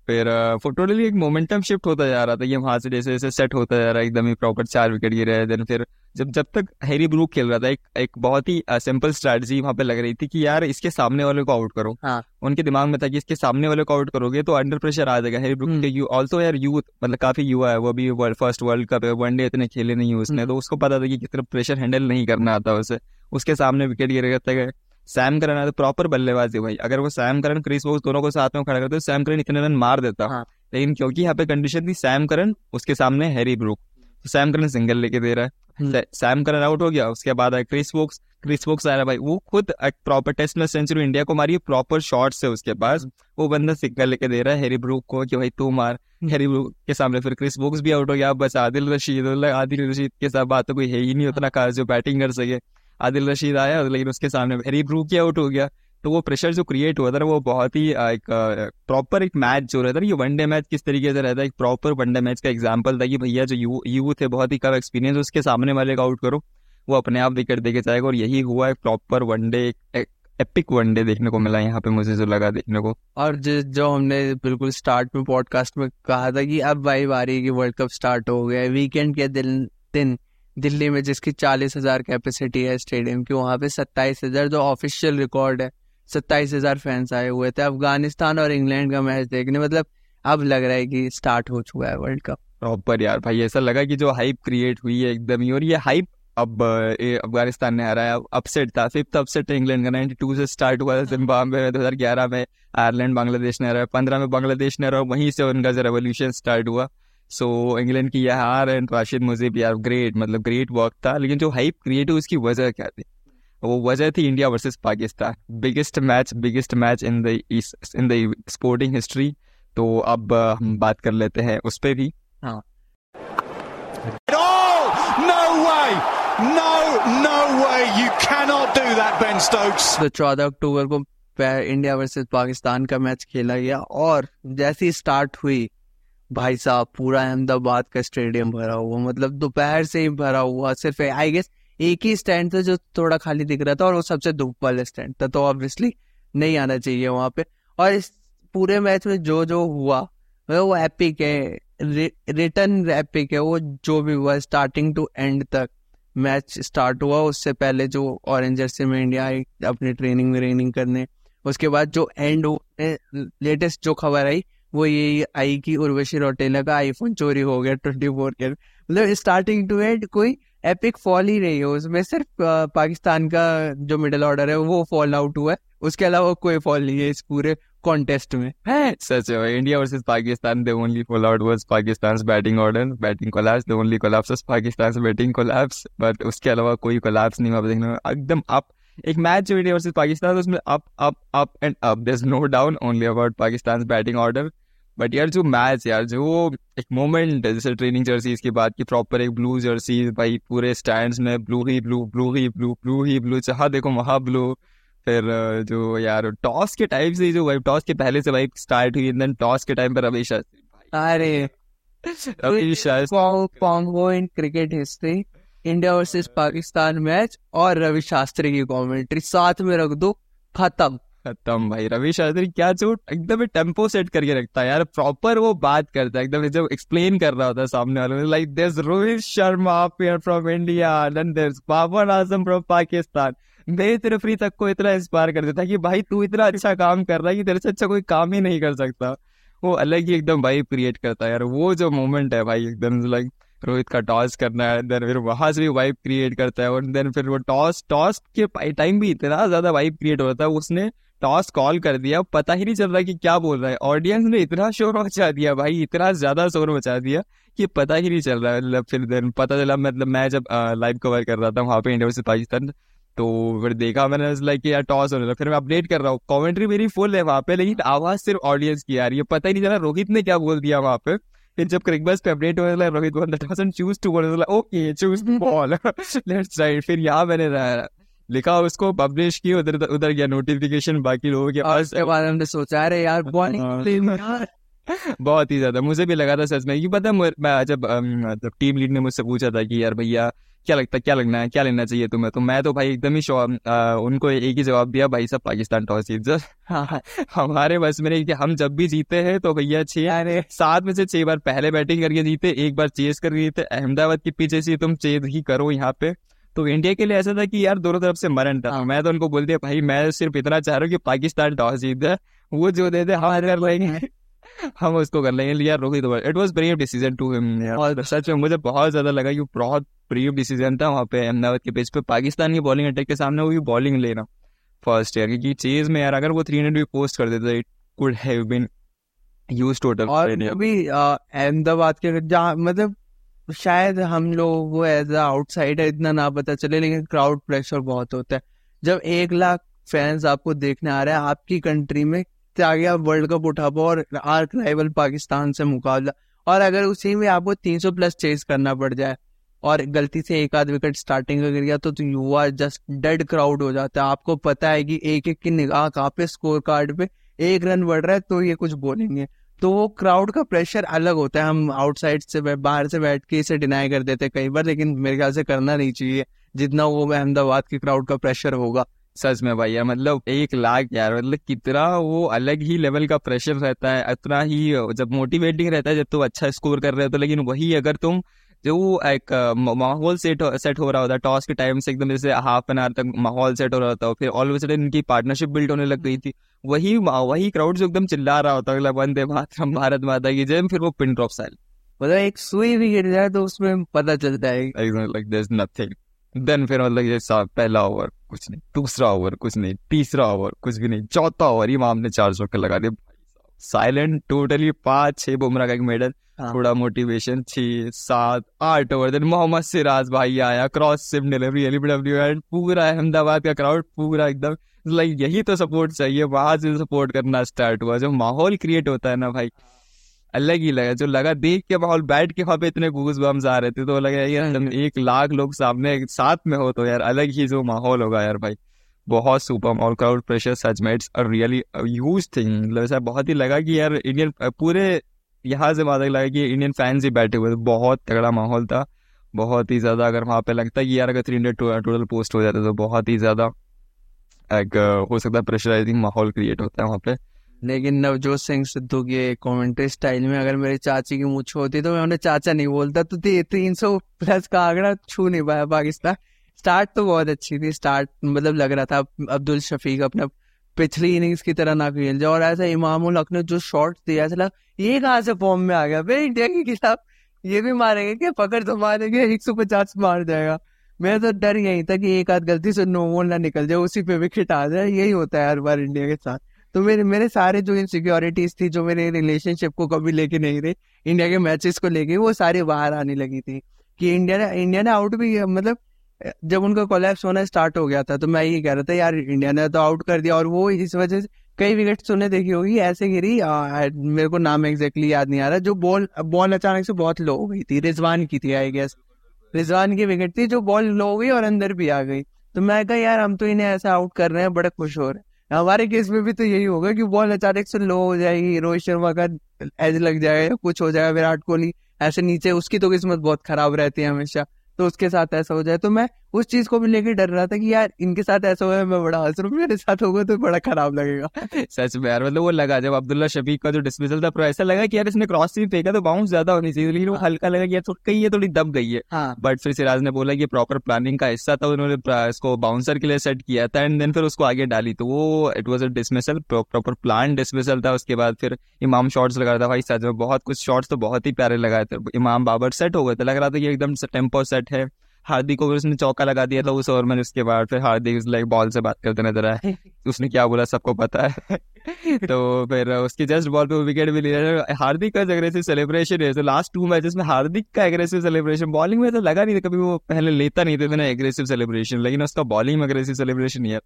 फिर टोटली एक मोमेंटम शिफ्ट होता जा रहा था। ये वहाँ से जैसे जैसे सेट होता जा रहा है एकदम ही प्रॉपर चार विकेट गिरे देन फिर जब जब तक हैरी ब्रूक खेल रहा था एक एक बहुत ही सिंपल स्ट्रेटजी वहाँ पे लग रही थी कि यार इसके सामने वाले को आउट करो। हाँ. उनके दिमाग में था कि इसके सामने वाले को आउट करोगे तो अंडर प्रेशर आ जाएगा। हैरी ब्रूक के यू ऑल्सो यार यूथ मतलब काफ़ी युवा है वो भी वर्ल्ड फ़र्स्ट वर्ल्ड कप है वनडे इतने खेले नहीं उसने हम्म। तो उसको पता था कि कितना प्रेशर हैंडल नहीं करना आता उसे। उसके सामने विकेट गिरे गए सैम करन तो प्रॉपर बल्लेबाजी भाई अगर वो सैम करन क्रिस वो दोनों को साथ में खड़ा करते तो सैम करन इतने रन मार देता। हाँ. लेकिन क्योंकि यहाँ पे कंडीशन थी सैम करन उसके सामने हैरी ब्रूक। तो सैम करन सिंगल लेके दे रहा है। हम्म। सैम करन आउट हो गया उसके बाद आया क्रिस वोक्स क्रिस वोक्स आ रहा भाई वो खुद एक प्रॉपर टेस्ट में सेंचुरी इंडिया को मारी प्रॉपर शॉट से उसके पास। हम्म। वो बंदा सिंगल लेके दे रहा है हैरी ब्रूक को कि भाई तू मार। Harry hmm. ब्रूक के सामने फिर क्रिस वोक्स भी आउट हो गया। बस आदिल रशीद आदिल रशीद के साथ बात तो कोई है ही नहीं उतना खास जो बैटिंग कर सके। आदिल रशीद आया लेकिन उसके सामने हैरी ब्रूक ही आउट हो गया। तो वो प्रेशर जो क्रिएट हुआ था वो बहुत ही एक प्रॉपर एक मैच जो रहता है ये वनडे मैच किस तरीके से रहता है, एक प्रॉपर वनडे मैच का एग्ज़ाम्पल था कि भैया जो यू यूथ है बहुत ही कम एक्सपीरियंस उसके सामने वाले का आउट करो। वो अपने आप विकेट देके जाएगा और यही हुआ एक प्रॉपर वनडे एक एपिक वनडे देखने को मिला यहाँ पे मुझे जो लगा देखने को। और जो हमने बिल्कुल स्टार्ट में पॉडकास्ट में कहा था कि अब भाई बारी की वर्ल्ड कप स्टार्ट हो गया वीकेंड के दिन दिन दिल्ली में जिसकी चालीस हज़ार कैपेसिटी है स्टेडियम की, वहाँ पे सत्ताईस हज़ार जो ऑफिशियल रिकॉर्ड है, सत्ताईस हज़ार फैंस आए हुए थे। अफ़गानिस्तान और इंग्लैंड का मैच देखने मतलब अब लग रहा है कि स्टार्ट हो चुका है वर्ल्ड कप प्रॉपर यार भाई, ऐसा लगा कि जो हाइप क्रिएट हुई है एकदम ही, और ये हाइप अब अफ़गानिस्तान ने हराया। अपसेट था फिफ्थ अपसेट इंग्लैंड का नाइनटी टू से स्टार्ट हुआ था में, दो हज़ार ग्यारह में। आयरलैंड बांग्लादेश ने हराया, पंद्रह में बांग्लादेश ने हराया, वहीं से उनका जो रेवोल्यूशन स्टार्ट हुआ। सो इंग्लैंड की यह हार एंड राशिद मुजीब यार ग्रेट मतलब ग्रेट वर्क था। लेकिन जो हाइप क्रिएट हुई उसकी वजह क्या थी? वो वजह थी India versus Pakistan biggest match biggest match in the in the sporting history तो अब हम बात कर लेते हैं उस पर भी। हाँ। तो चौदह अक्टूबर को इंडिया वर्सेस पाकिस्तान का मैच खेला गया और जैसी स्टार्ट हुई भाई साहब, पूरा अहमदाबाद का स्टेडियम भरा हुआ मतलब दोपहर से ही भरा हुआ, सिर्फ़ आई गेस एक ही स्टैंड था जो थोड़ा खाली दिख रहा था और वो सबसे धूप वाला स्टैंड था तो ऑब्वियसली नहीं आना चाहिए वहाँ पे। और इस पूरे मैच में जो जो हुआ, वो एपिक है रिटर्न एपिक है, वो जो भी हुआ स्टार्टिंग टू एंड तक मैच स्टार्ट हुआ, उससे पहले जो ऑरेंज जर्सी में इंडिया आई, अपनी ट्रेनिंग में ट्रेनिंग करने, उसके बाद जो एंड लेटेस्ट जो खबर आई वो ये आई की उर्वशी रोटेला का आईफोन चोरी हो गया, ट्वेंटी फोर के। मतलब स्टार्टिंग टू एंड कोई एपिक फॉल ही नहीं है उसमें, सिर्फ़ पाकिस्तान का जो मिडिल ऑर्डर है, वो फॉल आउट हुआ है। उसके अलावा कोई फॉल नहीं है इस पूरे कॉन्टेस्ट में। है? सच है India versus Pakistan the only fall out was Pakistan batting order batting collapse the only collapse was Pakistan batting collapse but उसके अलावा कोई कोलैप्स नहीं वहाँ देखने, एकदम अप एक मैच जो इंडिया वर्सेस पाकिस्तान उसमें up up up and up there is no down only about Pakistan batting order but यार जो मैच यार जो एक मोमेंट है जैसे ट्रेनिंग जर्सी की बात की प्रॉपर एक ब्लू जर्सी भाई पूरे स्टैंड में ब्लू ही ब्लू ब्लू ही ब्लू ब्लू ही ब्लू जहाँ देखो वहाँ ब्लू फिर जो यार टॉस के टाइम से जो भाई टॉस के पहले से भाई स्टार्ट हुई देन टॉस के टाइम पर रवि शास्त्री अरे। Ravi Shastri in cricket history India versus Pakistan match और रवि शास्त्री की कमेंट्री साथ में रख दो खत्म। खत्म भाई। रवि शास्त्री क्या जो एकदम टेंपो सेट करके रखता है यार। प्रॉपर वो बात करता है, एकदम जब एक्सप्लेन कर रहा होता है सामने वाले like this Rohit Sharma here from India then this Babar Azam from Pakistan मेरे रेफरी तक को इतना इंस्पायर कर देता है कि भाई तू इतना अच्छा काम कर रहा है कि तेरे से अच्छा कोई काम ही नहीं कर सकता। वो अलग ही एकदम भाई क्रिएट करता है यार। वो जो मोमेंट है भाई, एकदम लाइक रोहित का टॉस करना है देन फिर वहाँ से भी वाइब क्रिएट करता है, और देन फिर वो टॉस टॉस के टाइम भी इतना ज़्यादा वाइब क्रिएट होता है, उसने टॉस कॉल कर दिया पता ही नहीं चल रहा कि क्या बोल रहा है। ऑडियंस ने इतना शोर मचा दिया भाई, इतना ज़्यादा शोर मचा दिया कि पता ही नहीं चल रहा है। मतलब फिर देन पता चला मतलब मैं जब लाइव कवर कर रहा था वहाँ पे इंडिया से पाकिस्तान तो फिर देखा मैंने लाइक यार टॉस होने लगा। फिर मैं अपडेट कर रहा हूँ। कमेंट्री मेरी फुल है वहाँ पे, लेकिन आवाज़ सिर्फ़ ऑडियंस की आ रही है। पता ही नहीं चला रोहित ने क्या बोल दिया वहाँ पे। फिर जब क्रिकबस पे अपडेट होने लगा, Rohit choose to okay choose ball let's right फिर यहाँ मैंने लिखा उसको पब्लिश की उधर उधर गया नोटिफिकेशन बाकी लोगों के पास। बाद हमने सोचा अरे यार बहुत ही ज़्यादा। मुझे भी लगा था सच में ये पता मैं जब जब टीम लीड ने मुझसे पूछा था कि यार भैया क्या लगता है क्या लगना है क्या लेना चाहिए तुम्हें? तो मैं तो भाई एकदम ही उनको एक ही जवाब दिया भाई सब पाकिस्तान टॉस जीत जब हाँ, हमारे बस में नहीं कि हम जब भी जीते हैं तो भैया छह सात में से छह बार पहले बैटिंग करके जीते एक बार चेस करके जीते अहमदाबाद के पीछे से तुम चेज ही करो यहाँ पे। तो इंडिया के लिए ऐसा था कि यार दोनों तरफ़ से मरण था। हाँ। मैं तो उनको बोल दिया भाई मैं सिर्फ़ इतना चाह रहा हूँ कि पाकिस्तान टॉस जीत वो जो दे दे हम कर लेंगे। हम उसको कर लेंगे। यार Rohit it was brave decision to him और सच में मुझे बहुत ज़्यादा लगा कि बहुत ब्रेव डिसीज़न था वहाँ पे अहमदाबाद के पेज पे। पाकिस्तान की बॉलिंग अटैक के सामने वो भी बॉलिंग लेना फ़र्स्ट ईयर क्योंकि चेज में यार अगर वो थ्री हंड्रेड भी पोस्ट कर देते it could have been use total और अभी अहमदाबाद के जहाँ मतलब शायद हम लोग वो एज अ आउटसाइडर इतना ना पता चले लेकिन क्राउड प्रेशर बहुत होता है। जब एक लाख फैंस आपको देखने आ रहे हैं आपकी कंट्री में आगे आप वर्ल्ड कप उठा पाओ और आर्क राइवल पाकिस्तान से मुकाबला। और अगर उसी में आपको 300 प्लस चेस करना पड़ जाए और गलती से एक आध विकेट स्टार्टिंग में गिर गया तो, तो you are just dead crowd हो जाता है। आपको पता है कि एक एक की निगाह कहाँ पे स्कोर कार्ड पे एक रन बढ़ रहा है तो ये कुछ बोलेंगे। तो वो क्राउड का प्रेशर अलग होता है। हम आउटसाइड से बाहर से बैठ के इसे डिनाई कर देते हैं कई बार, लेकिन मेरे ख्याल से करना नहीं चाहिए। जितना वो अहमदाबाद के क्राउड का प्रेशर होगा। सच में भैया मतलब एक लाख यार मतलब कितना वो अलग ही लेवल का प्रेशर रहता है। इतना ही जब मोटिवेटिंग रहता है, जब तुम अच्छा स्कोर कर रहे हो तो लेकिन वही अगर तुम जो एक माहौल सेट हो, सेट हो रहा होता है टॉस के टाइम से एकदम जैसे हाफ़ एन आवर तक माहौल सेट हो रहा है फिर ऑल सडन इनकी पार्टनरशिप बिल्ड होने लग गई थी। वही वही क्राउड जो एकदम चिल्ला रहा होता है वंदे मातरम भारत माता की जय फिर वो पिन ड्रॉप साइल मतलब एक सुई भी गिर जाए तो उसमें पता चलता है like there is nothing then फिर मतलब ये पहला ओवर कुछ नहीं। दूसरा ओवर कुछ नहीं। तीसरा ओवर कुछ भी नहीं। चौथा ओवर ही इमाम ने चार चौके लगा दिए। साइलेंट टोटली पाँच छह बुमराह का एक मेडल। थोड़ा मोटिवेशन छह सात आठ ओवर देन मोहम्मद सिराज भाई आया cross seam delivery LBW and पूरा अहमदाबाद का क्राउड पूरा एकदम लाइक यही तो सपोर्ट चाहिए। वहाँ से सपोर्ट करना स्टार्ट हुआ। जो माहौल क्रिएट होता है ना भाई अलग ही लगा। जो लगा देख के माहौल बैठ के वहाँ पे इतने गूज बम्स आ रहे थे तो लगा यार एक लाख लोग सामने साथ में हो तो यार अलग ही जो माहौल होगा यार भाई। बहुत सुपर माहौल क्राउड प्रेशर सच में इट्स रियली ह्यूज थिंग बहुत ही लगा कि यार इंडियन पूरे यहाँ से बात लगा कि इंडियन फैंस ही बैठे हुए थे। बहुत तगड़ा माहौल था। बहुत ही ज़्यादा अगर वहाँ पे लगता है कि यार अगर थ्री हंड्रेड टोटल पोस्ट हो जाता तो बहुत ही ज़्यादा, एक, हो सकता है प्रेशराइजिंग माहौल क्रिएट होता है वहाँ पे। लेकिन नवजोत सिंह सिद्धू के कमेंट्री स्टाइल में अगर मेरी चाची की मुझ होती तो मैं उन्हें चाचा नहीं बोलता। तो तीन सौ प्लस का आंकड़ा छू नहीं पाया पाकिस्तान। स्टार्ट तो बहुत अच्छी थी। स्टार्ट मतलब लग रहा था अब्दुल शफीक अपना पिछली इनिंग्स की तरह ना खेल जाए। और ऐसा इमामुल हक ने जो शॉट दिया ऐसा ये कहाँ से फॉर्म में आ गया? भाई इंडिया के खिलाफ ये भी मारेंगे क्या पकड़ तो मारेंगे, एक सौ पचास मार जाएगा। मैं तो डर यही था कि एक आध गलती से नो ना निकल जाए, उसी पे विकेट आ जाए। यही होता है हर बार इंडिया के साथ। तो मेरे मेरे सारे जो इनसिक्योरिटीज थी, जो मेरे रिलेशनशिप को कभी लेके नहीं रहे इंडिया के मैचेस को लेके, वो सारे बाहर आने लगी थी। कि इंडिया ने इंडिया ने आउट भी मतलब जब उनका कोलैप्स होना स्टार्ट हो गया था तो मैं ये कह रहा था यार इंडिया ने तो आउट कर दिया। और वो इस वजह से कई विकेट तूने देखी होगी ऐसे गिरी आ, मेरे को नाम एग्जैक्टली याद नहीं आ रहा जो बॉल बॉल अचानक से बहुत लो हो गई थी रिजवान की थी आई गेस रिजवान की विकेट थी जो बॉल लो हो गई और अंदर भी आ गई। तो मैं कहा यार हम तो इन्हें ऐसा आउट कर रहे हैं बड़े खुश हो रहे हैं। हमारे केस में भी तो यही होगा कि बॉल अचानक से लो हो जाएगी रोहित शर्मा का एज लग जाएगा कुछ हो जाएगा विराट कोहली ऐसे नीचे उसकी तो किस्मत बहुत खराब रहती है हमेशा। तो उसके साथ ऐसा हो जाए। तो मैं उस चीज़ को भी लेके डर रहा था कि यार इनके साथ ऐसा हुआ मैं बड़ा हंस रहा मेरे साथ होगा तो बड़ा खराब लगेगा। सच में यार मतलब वो लगा जब अब्दुल्ला शफीक का जो डिसमिसल था पर ऐसा लगा कि यार इसने क्रॉस भी फेंका तो बाउंस ज़्यादा होनी चाहिए लेकिन वो हाँ। हल्का लगा कि यार कहीं ये थोड़ी दब गई है। हाँ। बट फिर सिराज ने बोला कि प्रॉपर प्लानिंग का हिस्सा था उन्होंने इसको बाउंसर के लिए सेट किया था एंड देन फिर उसको आगे डाली। तो वो it was a dismissal proper plan dismissal था। उसके बाद फिर इमाम शॉर्ट्स लगा था भाई सच में बहुत कुछ शॉर्ट्स तो बहुत ही प्यारे लगाए थे। इमाम बाबर सेट हो गए थे लग रहा था कि एकदम टेंपो सेट है। हार्दिक को उसने चौका लगा दिया था उस ओवर में उसके बाद फिर हार्दिक लाइक बॉल से बात करते नज़र आए। उसने क्या बोला सबको पता है। तो फिर उसके जस्ट बॉल पे विकेट भी लिया हार्दिक का एग्रेसिव सेलिब्रेशन है। तो लास्ट टू मैचेस में हार्दिक का एग्रेसिव सेलिब्रेशन बॉलिंग में तो लगा नहीं था। कभी वो पहले लेता नहीं था एग्रेसिव सेलिब्रेशन लेकिन उसका बॉलिंग में अग्रेसिव सेलिब्रेशन यार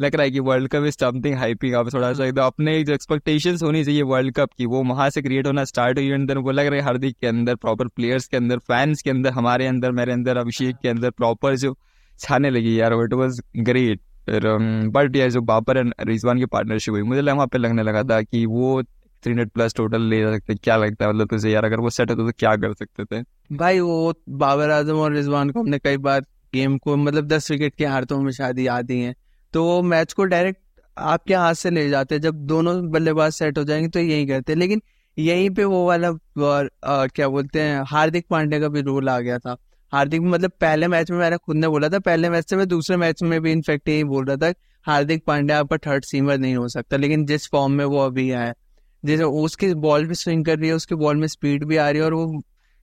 लग रहा है कि world cup is something hyping अब थोड़ा सा एकदम अपने जो एक्सपेक्टेशन होनी चाहिए वर्ल्ड कप की वो वहाँ से क्रिएट होना स्टार्ट हुई अंदर वो लग रहा है हार्दिक के अंदर प्रॉपर प्लेयर्स के अंदर फैंस के अंदर हमारे अंदर मेरे अंदर अभिषेक के अंदर प्रॉपर जो छाने लगी यार इट वॉज़ ग्रेट बट यार जो बाबर एंड रिजवान की पार्टनरशिप हुई मुझे वहाँ पे लगने लगा था कि वो थ्री हंड्रेड प्लस टोटल ले जा सकते क्या लगता है मतलब तुझे यार अगर वो सेट होता तो क्या कर सकते थे? भाई वो बाबर आज़म और रिजवान को हमने कई बार गेम को मतलब दस विकेट के हारतों में शायद याद ही है। तो वो मैच को डायरेक्ट आपके हाथ से ले जाते हैं। जब दोनों बल्लेबाज सेट हो जाएँगे तो यही करते हैं। लेकिन यहीं पे वो वाला आ, क्या बोलते हैं हार्दिक पांड्या का भी रोल आ गया था। हार्दिक मतलब पहले मैच में मैंने खुद ने बोला था पहले मैच से मैं दूसरे मैच में भी इनफेक्ट यही बोल रहा था हार्दिक पांड्या आपका थर्ड सीमर नहीं हो सकता। लेकिन जिस फॉर्म में वो अभी है जैसे उसकी बॉल भी स्विंग कर रही है उसकी बॉल में स्पीड भी आ रही है और वो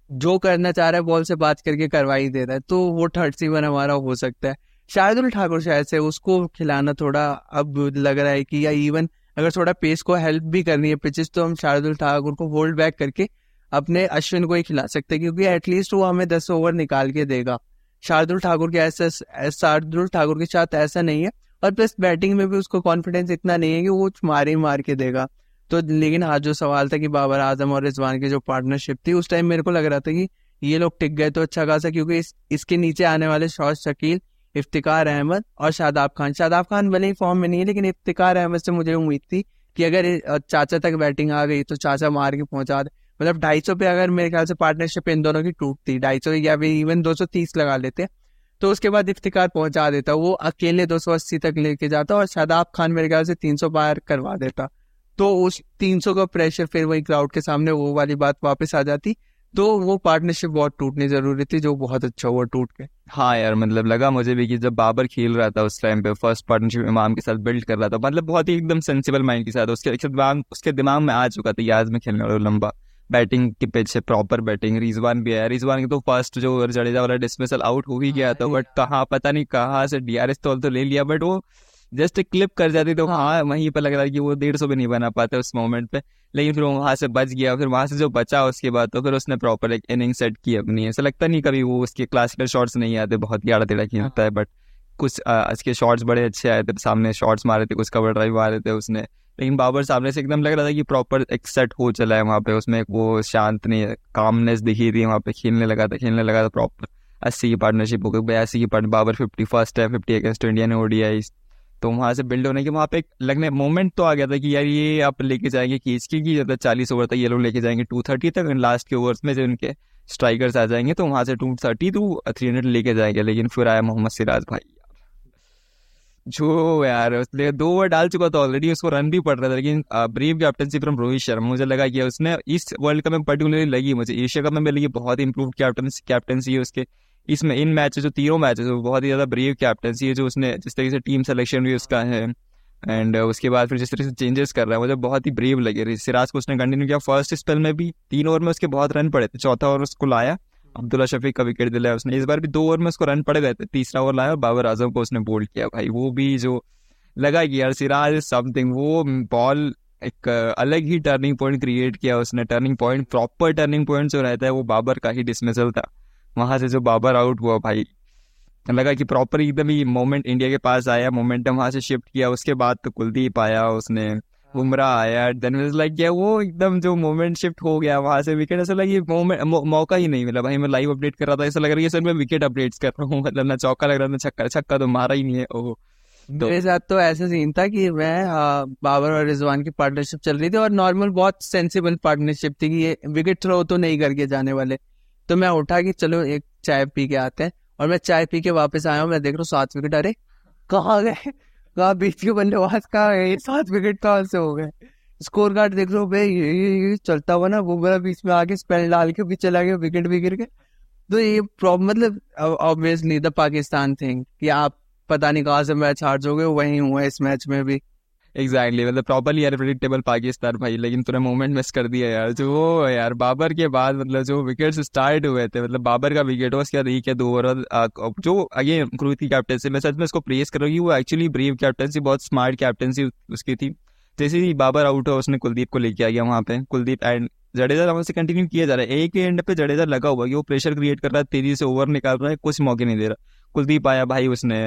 जो करना चाह रहा है बॉल से बात करके करवा ही दे रहा है। तो वो थर्ड सीमर हमारा हो सकता है। शायदुल ठाकुर शायद से उसको खिलाना थोड़ा अब लग रहा है कि या इवन अगर थोड़ा पेस को हेल्प भी करनी है पिचेस तो हम शारदुल ठाकुर को होल्ड बैक करके अपने अश्विन को ही खिला सकते हैं क्योंकि एटलीस्ट वो हमें दस ओवर निकाल के देगा। शारदुल ठाकुर के ऐसा शारदुल ठाकुर के साथ ऐसा नहीं है और प्लस बैटिंग में भी उसको कॉन्फिडेंस इतना नहीं है कि वो मार मार के देगा। तो लेकिन आज जो सवाल था कि बाबर आज़म और रिजवान की जो पार्टनरशिप थी उस टाइम मेरे को लग रहा था कि ये लोग टिक गए तो अच्छा खासा क्योंकि इस, इसके नीचे आने वाले शॉर्ट शकील इफ्तिकार अहमद और शादाब खान। शादाब खान भले ही फॉर्म में नहीं है, लेकिन इफ्तिकार अहमद से मुझे उम्मीद थी कि अगर चाचा तक बैटिंग आ गई तो चाचा मार के पहुँचा दे। मतलब ढाई सौ पे अगर मेरे ख्याल से पार्टनरशिप इन दोनों की टूटती, ढाई सौ या फिर इवन दो सौ तीस लगा लेते तो उसके बाद इफ्तिकार पहुँचा देता, वो अकेले दो सौ अस्सी तक लेके जाता और शादाब खान मेरे ख्याल से तीन सौ पार करवा देता। तो उस तीन सौ का प्रेशर फिर वही क्राउड के सामने वो वाली बात वापस आ जाती तो वो पार्टनरशिप बहुत टूटनी ज़रूरी थी जो बहुत अच्छा हुआ टूट के। हाँ यार मतलब लगा मुझे भी कि जब बाबर खेल रहा था उस टाइम पे फ़र्स्ट पार्टनरशिप इमाम के साथ बिल्ड कर रहा था मतलब बहुत ही एकदम सेंसिबल माइंड के साथ उसके दिमाग उसके दिमाग में आ चुका था याद में खेलने वाला लंबा। बैटिंग के पीछे प्रॉपर बैटिंग रिजवान भी आया रिजवान के तो फ़र्स्ट जो जडेजा वाला डिसमिसल आउट हो ही गया था बट कहाँ पता नहीं कहाँ से डीआरएस तो, तो ले लिया बट वो जस्ट क्लिप कर जाती तो हाँ, हाँ वहीं पर लग रहा है कि वो डेढ़ सौ भी नहीं बना पाता उस मोमेंट पे। लेकिन फिर वो वहाँ से बच गया फिर वहाँ से जो बचा उसके बाद तो फिर उसने प्रॉपर एक इनिंग सेट की अपनी। ऐसा लगता नहीं कभी वो उसके क्लासिकल शॉट्स नहीं आते बहुत ग्यारह तेरह की होता है बट कुछ आज के शॉट्स बड़े अच्छे आए थे सामने शॉट्स मारे थे कुछ कवर ड्राइव मारे थे उसने। लेकिन बाबर सामने से एकदम लग रहा था कि प्रॉपर एक सेट हो चला है वहाँ पे उसमें वो शांत नहीं कामनेस दिखी थी वहाँ पे खेलने लगा था खेलने लगा था प्रॉपर अस्सी की पार्टनरशिप हो गई बयासी की पार्ट बाबर फिफ्टी फ़र्स्ट है फिफ्टी अगेंस्ट इंडिया ने ओडीआई तो वहाँ से बिल्ड होने के वहाँ पे लगने मोमेंट तो आ गया था कि यार ये आप लेके जाएँगे कि इसकी की मतलब चालीस ओवर तक ये लोग लेके जाएँगे टू थर्टी तक लास्ट के ओवर्स में जो उनके स्ट्राइकर्स आ जाएँगे तो वहाँ से two thirty to three hundred लेके जाएँगे, लेकिन फिर आया मोहम्मद सिराज भाई। जो यार, उसने दो ओवर डाल चुका था ऑलरेडी उसको रन भी पड़ रहा था, लेकिन brief captaincy from Rohit Sharma. मुझे लगा कि उसने इस वर्ल्ड कप में पर्टिकुलरली लगी, मुझे एशिया कप में लगी, बहुत इंप्रूव कैप्टनसी कैप्टनसी है उसके। इसमें इन मैचेस जो तीनों मैचेस वो बहुत ही ज़्यादा ब्रेव कैप्टनसी है जो उसने, जिस तरीके से टीम सिलेक्शन भी उसका है। एंड उसके बाद फिर जिस तरह से चेंजेस कर रहा है मुझे बहुत ही ब्रेव लगे सिराज को उसने कंटिन्यू किया फ़र्स्ट स्पेल में भी, तीन ओवर में उसके बहुत रन पड़े थे। चौथा ओवर उसको लाया। अब्दुल्ला शफीक का विकेट दिलाया उसने। इस बार भी दो ओवर में उसको रन पड़े गए थे। तीसरा ओवर लाया और बाबर आज़म को उसने बोल्ड किया। भाई, वो भी जो लगा कि यार सिराज समथिंग वो बॉल एक अलग ही टर्निंग पॉइंट क्रिएट किया उसने। Turning point proper turning point जो रहता है, वो बाबर का ही डिसमिसल था। वहाँ से जो बाबर आउट हुआ भाई, लगा कि प्रॉपर एकदम ही मोमेंट इंडिया के पास आया मोमेंटम वहाँ से शिफ्ट किया, उसके बाद तो कुलदीप आया, उसने बुमराह आया देन वाज लाइक क्या वो एकदम जो मोमेंट शिफ्ट हो गया वहाँ से विकेट ऐसा लगा मोमेंट मौका ही नहीं मिला भाई, मैं लाइव अपडेट कर रहा था, ऐसा लग रहा है सर मैं विकेट अपडेट्स कर रहा हूँ मतलब ना चौका लग रहा था छक्का छक्का तो मारा ही नहीं है, ओह। तो मेरे साथ तो ऐसा सीन था कि मैं बाबर और रिजवान की पार्टनरशिप चल रही थी और नॉर्मल बहुत सेंसिबल पार्टनरशिप थी कि ये विकेट थ्रो तो नहीं करके जाने वाले। तो मैं उठा कि चलो एक चाय पी के आते हैं। और मैं चाय पी के वापस आया हूँ मैं देख रहा हूँ सात विकेट। अरे कहाँ गए? कहा बीच के बल्लेबाज कहा है सात विकेट कहाँ से हो गए? स्कोर कार्ड देख लो भाई ये, ये, ये चलता हुआ ना वो मेरा बीच में आके स्पेल डाल के भी चला गया विकेट भी गिर गए तो ये प्रॉब्लम मतलब ऑब्वियसली द पाकिस्तान थिंग कि आप पता नहीं कहाँ से मैच हार जाओगे वही हुआ इस मैच में भी। एग्जैक्टली मतलब प्रॉपरली अनप्रिडिक्टेबल पाकिस्तान भाई, लेकिन तूने मोमेंट मिस कर दिया यार। जो यार, बाबर के बाद मतलब जो विकेट्स स्टार्ट हुए थे मतलब बाबर का विकेट हो उसके बाद एक या दो ओवरऑल जो अगेन क्रूज की कैप्टनसी मैं सच में उसको प्रेस कर रही हूँ वो एक्चुअली ब्रेव कैप्टनसी बहुत स्मार्ट कैप्टनसी उसकी थी। जैसे ही बाबर आउट हुआ, उसने कुलदीप को लेके आ गया वहाँ पे, कुलदीप एंड जडेजा वहाँ से कंटिन्यू किया जा रहा है। एक एंड पे जडेजा लगा हुआ कि वो प्रेशर क्रिएट कर रहा है, तेज़ी से ओवर निकाल रहा है, कुछ मौके नहीं दे रहा। कुलदीप आया भाई उसने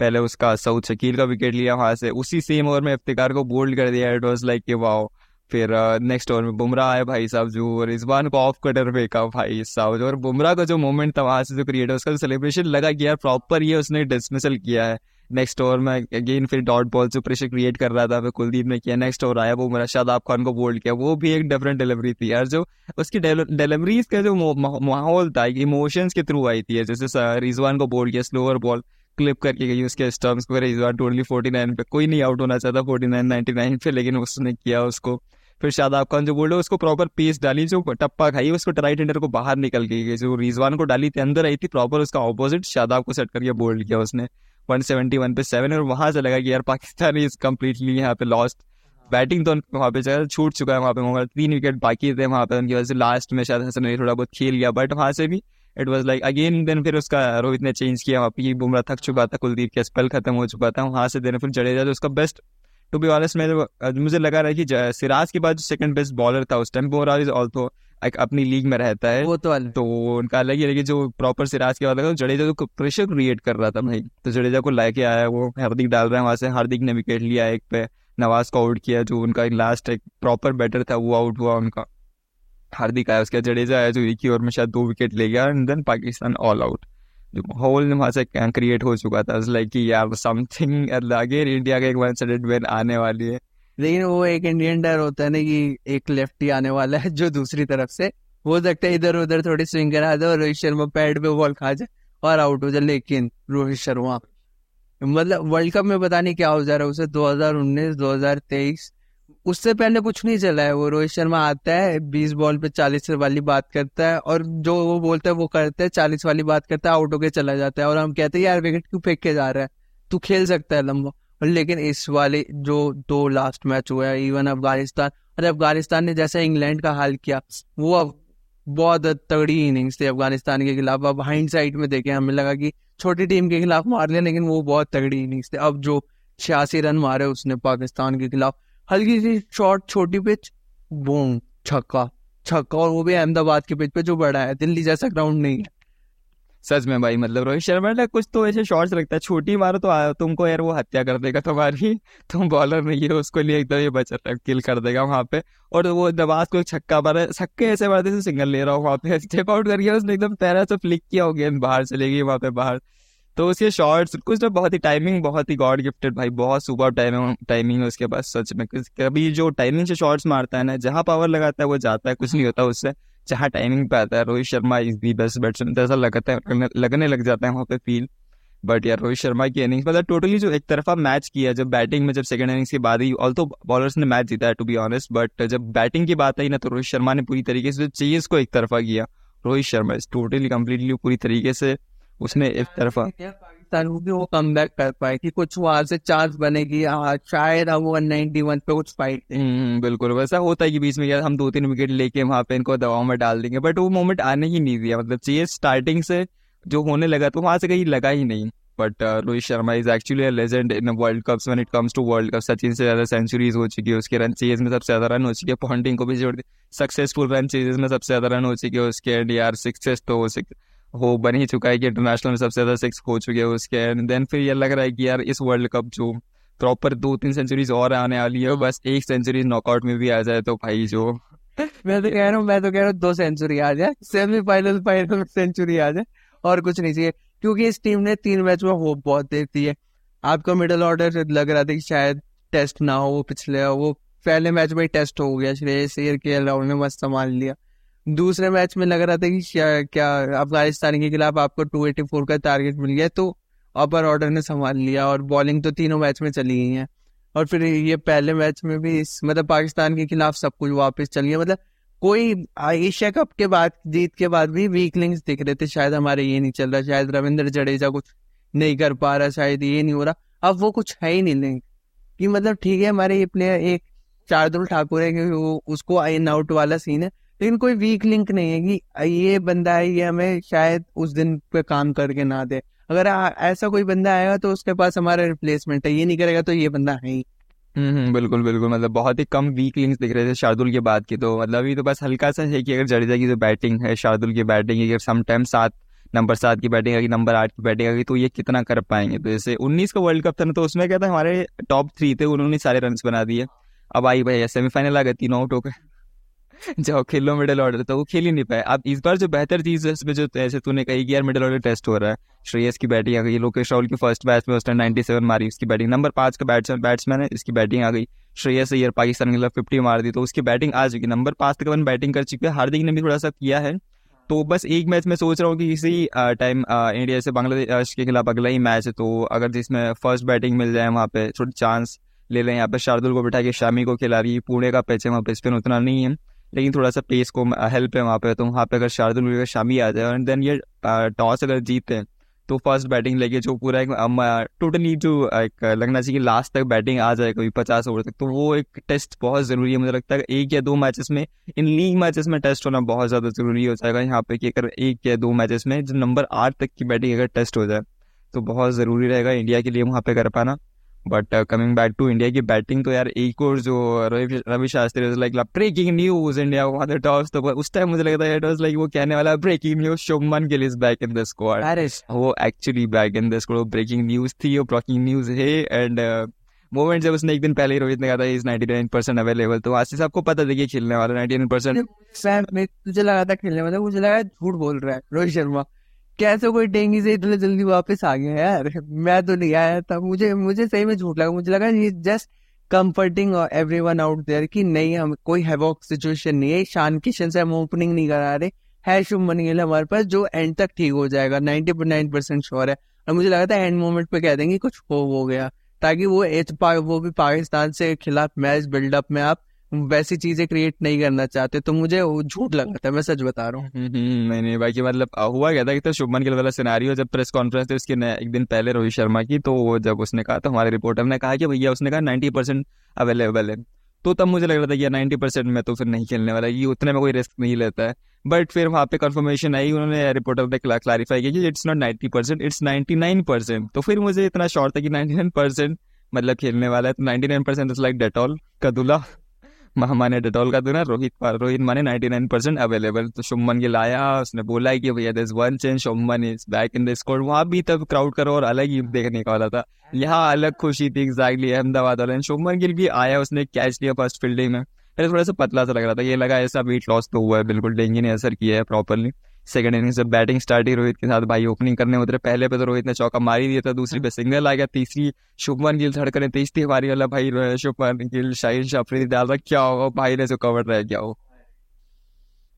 पहले उसका सऊद शकील का विकेट लिया वहाँ से। उसी सेम ओवर में इफ्तिकार को बोल्ड कर दिया। इट वॉज़ लाइक वाओ फिर नेक्स्ट ओवर में बुमराह आया भाई साहब जो रिजवान को ऑफ़ कटर फेंका भाई साहब और बुमराह का जो मोमेंट था वहाँ से जो क्रिएट उसका जो सेलिब्रेशन लगा कि यार प्रॉपर ये उसने डिसमिसल किया है। नेक्स्ट ओवर में अगेन फिर डॉट बॉल से प्रेशर क्रिएट कर रहा था, फिर कुलदीप ने किया। नेक्स्ट ओवर आया वो, मेरा शादाब खान को बोल्ड किया। वो भी एक डिफरेंट डिलीवरी थी यार जो। उसकी डिलीवरीज का जो माहौल था इमोशंस के थ्रू आई थी जैसे रिजवान को बोल्ड किया स्लोअर बॉल क्लिप करके गई उसके स्टम्प्स को रिजवान टोटली फोर्टी नाइन पे। कोई नहीं आउट होना चाहता फोर्टी नाइन नाइनटी नाइन पे, लेकिन उसने किया उसको। फिर शादाब खान जो बोले उसको प्रॉपर पेस डाली, जो टप्पा खाई, उसको ट्राइट हैंडर को बाहर निकल गई। जो रिजवान को डाली थी अंदर आई थी प्रॉपर उसका ऑपोजिट शादाब को सेट करके बोल्ड किया उसने। 171 पे सेवन और वहाँ से लगा कि यार, पाकिस्तान इज़ कम्प्लीटली यहाँ पे लॉस्ट बैटिंग तो वहाँ पे छूट चुका है वहाँ पे तीन विकेट बाकी थे वहाँ पे, उनकी वजह से लास्ट में शायद हसन ने थोड़ा बहुत खेल लिया बट वहाँ से भी it was like again then फिर उसका रोहित ने चेंज किया वहाँ पे बुमराह थक चुका था कुलदीप का स्पेल खत्म हो चुका था वहाँ से देने फिर जडेजा तो उसका बेस्ट टू बी ऑनेस्ट में मुझे लगा रहा है कि सिराज के बाद जो सेकंड बेस्ट बॉलर था उस टाइम बोरा इज़ ऑल्सो एक अपनी लीग में रहता है। वो तो तो उनका अलग ही लेकिन जो प्रॉपर सिराज के बाद लगा जडेजा को प्रेशर क्रिएट कर रहा था भाई। तो जडेजा को लेके आया वो हार्दिक डाल रहा है वहाँ से हार्दिक ने विकेट लिया एक पे नवाज़ को आउट किया जो उनका लास्ट एक प्रॉपर बैटर था वो आउट हुआ उनका। हार्दिक आया, उसके जडेजा आया जो एक ही ओवर में शायद दो विकेट ले गया and then Pakistan all out जो माहौल वहाँ से क्रिएट हो चुका था लाइक कि यार समथिंग अगेन इंडिया का एक वन साइडेड विन आने वाली है। लेकिन वो एक इंडियन डर होता है ना कि एक लेफ्टी आने वाला है जो दूसरी तरफ़ से हो सकता है इधर उधर थोड़ी स्विंग करा दे और रोहित शर्मा पैड पे बॉल खा जाए और आउट हो जाए, लेकिन रोहित शर्मा मतलब वर्ल्ड कप में पता नहीं क्या हो जा रहा है, उसे 2019 2023 उससे पहले कुछ नहीं चला है वो। रोहित शर्मा आता है, बीस बॉल पे चालीस वाली बात करता है और जो वो बोलता है वो करता है, चालीस वाली बात करता है आउट होके चला जाता है और हम कहते हैं, यार विकेट क्यों फेंक के जा रहा है? तू खेल सकता है लंबा। और लेकिन इस वाले जो दो लास्ट मैच हुआ है इवन अफ़गानिस्तान, अरे अफ़गानिस्तान ने जैसे इंग्लैंड का हाल किया, वो अब बहुत तगड़ी इनिंग्स थी अफ़गानिस्तान के खिलाफ। अब हाइंड साइड में देखे हमें लगा कि छोटी टीम के खिलाफ मार लिया, लेकिन वो बहुत तगड़ी इनिंग्स थे। अब जो छियासी रन मारे उसने पाकिस्तान के खिलाफ हल्की सी शॉर्ट छोटी पिच बूम छक्का। छक्का और वो भी अहमदाबाद के पिच पे जो बड़ा है, दिल्ली जैसा ग्राउंड नहीं है। सच में भाई मतलब रोहित शर्मा ने कुछ तो ऐसे शॉट्स लगता है, छोटी मारो तो तुमको यार वो हत्या कर देगा, तुम्हारी, तुम बॉलर नहीं हो, उसको लिए एकदम ये बच किल कर देगा वहाँ पे। और वो नवाज़ को छक्का मारा, छक्के ऐसे मारते सिंगल ले रहा हूँ वहाँ पे। स्टेप आउट कर गया, उसने एकदम पैरा से फ्लिक किया हो गया बाहर चले गई वहाँ पे, बाहर। तो उसके शॉर्ट्स कुछ तो बहुत ही टाइमिंग बहुत ही गॉड गिफ्टेड भाई, बहुत सुपर टाइमिंग टाइमिंग है उसके पास, सच में। कभी जो टाइमिंग से शॉर्ट्स मारता है ना, जहाँ पावर लगाता है, वो जाता है, कुछ नहीं होता उससे। जहाँ टाइमिंग पे आता है, Rohit Sharma is the best batsman तो ऐसा लगता है, लगने लग जाता है वहाँ पे फील बट यार, रोहित शर्मा की इनिंग्स मतलब टोटली जो एक तरफा मैच किया, जब बैटिंग में, जब सेकंड इनिंग्स की बात आई ऑल तो बॉलर्स ने मैच जीता है टू बी ऑनेस्ट बट जब बैटिंग की बात आई ना तो रोहित शर्मा ने पूरी तरीके से चेज को एक तरफा किया। Rohit Sharma is totally completely पूरी तरीके से उसने एक तरफा पाकिस्तान भी वो कम बैक कर पाए कि कुछ वहाँ से चांस बनेगी। शायद अब वन नाइनटी वन पे कुछ फाइट बिल्कुल वैसा होता है कि बीच में यार हम दो तीन विकेट लेके वहाँ पे इनको दबाव में डाल देंगे। बट वो मोमेंट आने ही नहीं दिया। मतलब चाहिए स्टार्टिंग से जो होने लगा तो वहाँ से कहीं लगा ही नहीं। But Rohit Sharma is actually legend in world cups when it comes to world cup Sachin से ज़्यादा सेंचुरीज हो चुकी है उसके। रन चेज में सबसे ज़्यादा रन हो चुके हैं। पॉइंटिंग को भी जोड़ दी। सक्सेसफुल रन चेजेस में सबसे ज़्यादा रन हो चुकी है उसके। एंड यार सक्सेस तो हो बन ही चुका है कि इंटरनेशनल में सबसे ज़्यादा सिक्स हो चुके हैं उसके एंड देन फिर ये लग रहा है कि यार इस वर्ल्ड कप जो प्रॉपर दो तीन सेंचुरीज और आने वाली है, बस एक सेंचुरी नॉकआउट में भी आ जाए तो भाई जो मैं तो कह रहा हूँ, मैं तो कह रहा हूँ दो सेंचुरी आ जाए सेमीफाइनल फाइनल सेंचुरी आ जाए, और कुछ नहीं चाहिए, क्योंकि इस टीम ने तीन मैच में होप बहुत दे दी है। आपका मिडल ऑर्डर लग रहा था कि शायद टेस्ट ना हो वो पिछले वो पहले मैच में ही टेस्ट हो गया, श्रेयस अय्यर के राहुल ने मस्त संभाल लिया। दूसरे मैच में लग रहा था कि क्या अफ़गानिस्तान के खिलाफ आपको 284 का टारगेट मिल गया तो अपर ऑर्डर ने संभाल लिया और बॉलिंग तो तीनों मैच में चली गई है। और फिर ये पहले मैच में भी इस मतलब पाकिस्तान के खिलाफ सब कुछ वापस चल गया। मतलब कोई एशिया कप के बाद, जीत के बाद भी वीक लिंक्स दिख रहे थे। शायद हमारे ये नहीं चल रहा, शायद रविंद्र जडेजा कुछ नहीं कर पा रहा, शायद ये नहीं हो रहा। अब वो कुछ है ही नहीं लिंक कि मतलब ठीक है, हमारे ये प्लेयर एक शार्दुल ठाकुर है, कि वो, उसको इन आउट वाला सीन है। लेकिन कोई वीक लिंक नहीं है कि ये बंदा है ये हमें शायद उस दिन पे काम करके ना दे। अगर ऐसा कोई बंदा आएगा तो उसके पास हमारा रिप्लेसमेंट है ये नहीं करेगा तो ये बंदा है ही। हम्म, हम्म बिल्कुल बिल्कुल मतलब बहुत ही कम वीक लिंक्स दिख रहे थे शार्दुल के बाद की तो मतलब अभी तो बस हल्का सा है कि अगर जडेजा की जो बैटिंग है शार्दुल की बैटिंग अगर समटाइम सात नंबर सात की बैटिंग आएगी नंबर आठ की बैटिंग आएगी तो ये कितना कर पाएँगे? तो जैसे उन्नीस का वर्ल्ड कप था ना तो उसमें क्या था हमारे टॉप थ्री थे उन्होंने सारे रन बना दिए। अब आई भाई सेमीफाइनल आ गए तीनों आउट हो गए। जाओ खेलो मिडिल ऑर्डर तो वो खेल ही नहीं पाए। अब इस बार जो बेहतर चीज़ है, इसमें जो ऐसे तूने कही कि यार मिडिल ऑर्डर टेस्ट हो रहा है, श्रेयस की बैटिंग आ गई, लोकेश राहुल की फ़र्स्ट मैच में उसने नाइन्टी सेवन मारी उसकी बैटिंग नंबर पाँच का बैट्समैन बैट्समैन है, इसकी बैटिंग आ गई। श्रेयस अय्यर पाकिस्तान के खिलाफ फिफ्टी मार दी तो उसकी बैटिंग आ चुकी। नंबर पाँच तक वन बैटिंग कर चुकी है। हार्दिक ने भी थोड़ा सा किया है तो बस एक मैच में सोच रहा हूँ कि इसी टाइम इंडिया से बांग्लादेश के खिलाफ अगला ही मैच है तो अगर जिसमें फ़र्स्ट बैटिंग मिल जाए वहाँ पे, थोड़ी चांस ले लें। यहाँ पे शार्दुल को बिठा के शामी को खिला रही पुणे का पिच है, वहाँ पे स्पिन उतना नहीं है। लेकिन थोड़ा सा पेस को हेल्प है वहाँ पे तो वहाँ पे अगर शार्दुल शामी आ जाए एंड देन ये टॉस अगर जीतते हैं तो फ़र्स्ट बैटिंग लेके जो पूरा एक टोटली जो एक लगना चाहिए लास्ट तक बैटिंग आ जाए कभी पचास ओवर तक तो वो एक टेस्ट बहुत ज़रूरी है। मुझे लगता है एक या दो मैचेस में, इन लीग मैचेस में टेस्ट होना बहुत ज़्यादा ज़रूरी हो जाएगा यहाँ पे कि अगर एक या दो मैचेस में, जो नंबर आठ तक की बैटिंग अगर टेस्ट हो जाए तो बहुत ज़रूरी रहेगा इंडिया के लिए वहाँ पे कर पाना। But coming back to India की बैटिंग तो यार एक और जो Ravi Shastri like breaking news India won the toss तो उस टाइम मुझे लगता है इट वाज लाइक वो कहने वाला breaking news Shubman Gill is back in the squad वो actually back in the squad breaking news थी वो ब्रेकिंग न्यूज़ है एंड मोमेंट जब उसने एक दिन पहले ही रोहित ने कहा था इज़ 99 परसेंट अवेलेबल तो आज से सबको पता था कि खेलने वाला 99 परसेंट तुझे लगा था खेलने वाला मुझे लगा झूठ बोल रहा है रोहित शर्मा। कैसे कोई डेंगी से इतने जल्दी वापस आ गया यार? मैं तो नहीं आया था। मुझे मुझे सही में झूठ लगा। मुझे लगा ये just comforting everyone out there कि नहीं, हम, कोई हैवॉक सिचुएशन नहीं है। शान किशन से हम ओपनिंग नहीं करा रहे। है शुभमन गिल हमारे पास, जो एंड तक ठीक हो जाएगा। नाइनटी नाइन परसेंट श्योर है। और मुझे लगा था एंड मोमेंट पे कह देंगे कुछ हो हो गया। ताकि वो एच वो भी पाकिस्तान से खिलाफ मैच बिल्डअप में आप वैसी चीज़ें क्रिएट नहीं करना चाहते तो मुझे झूठ लगा था मैं सच बता रहा हूँ। हम्म, हम्म, नहीं नहीं बाकी मतलब हुआ क्या था कि तो शुभमन गिल वाला सिनारियो जब प्रेस कॉन्फ्रेंस थी उसके एक दिन पहले रोहित शर्मा की तो वो जब उसने कहा तो हमारे रिपोर्टर ने कहा कि भैया उसने कहा नाइन्टी परसेंट अवेलेबल है। तो तब मुझे लग रहा था कि नाइन्टी परसेंट में तो फिर नहीं खेलने वाला ये उतने में कोई रिस्क नहीं लेता है। बट फिर वहाँ पे कंफर्मेशन आई उन्होंने रिपोर्टर ने क्लैरिफाई किया कि it's not ninety percent it's ninety nine percent तो फिर मुझे इतना शॉर्ट था कि नाइन्टी नाइन परसेंट मतलब खेलने वाला है तो ninety nine percent is like Dettol का माने डेटोल का दूना, रोहित रोहित माने 99 परसेंट अवेलेबल तो शुभमन गिल आया, उसने बोला है कि भैया this one change Shubman is back in the score वहाँ भी तब क्राउड करो और अलग ही देखने का वाला था। यहाँ अलग खुशी थी एग्जैक्टली अहमदाबाद वाले। शुभमन गिल भी आया, उसने कैच लिया फ़र्स्ट फील्डिंग में। पहले थोड़ा सा पतला सा लग रहा था, ये लगा ऐसा वेट लॉस तो हुआ है, बिल्कुल डेंगी ने असर किया है प्रॉपरली सेकंड इनिंग्स जब बैटिंग स्टार्ट ही रोहित के साथ भाई ओपनिंग करने उतरे। पहले पे तो रोहित ने चौका मारी दिया था दूसरी पे सिंगल आ गया तीसरी शुभमन गिल धड़कने तीसरी हमारी वाला भाई शुभमन गिल शाहिन शाफरी डाल रहा क्या होगा? भाई ने जो कवर रह गया हो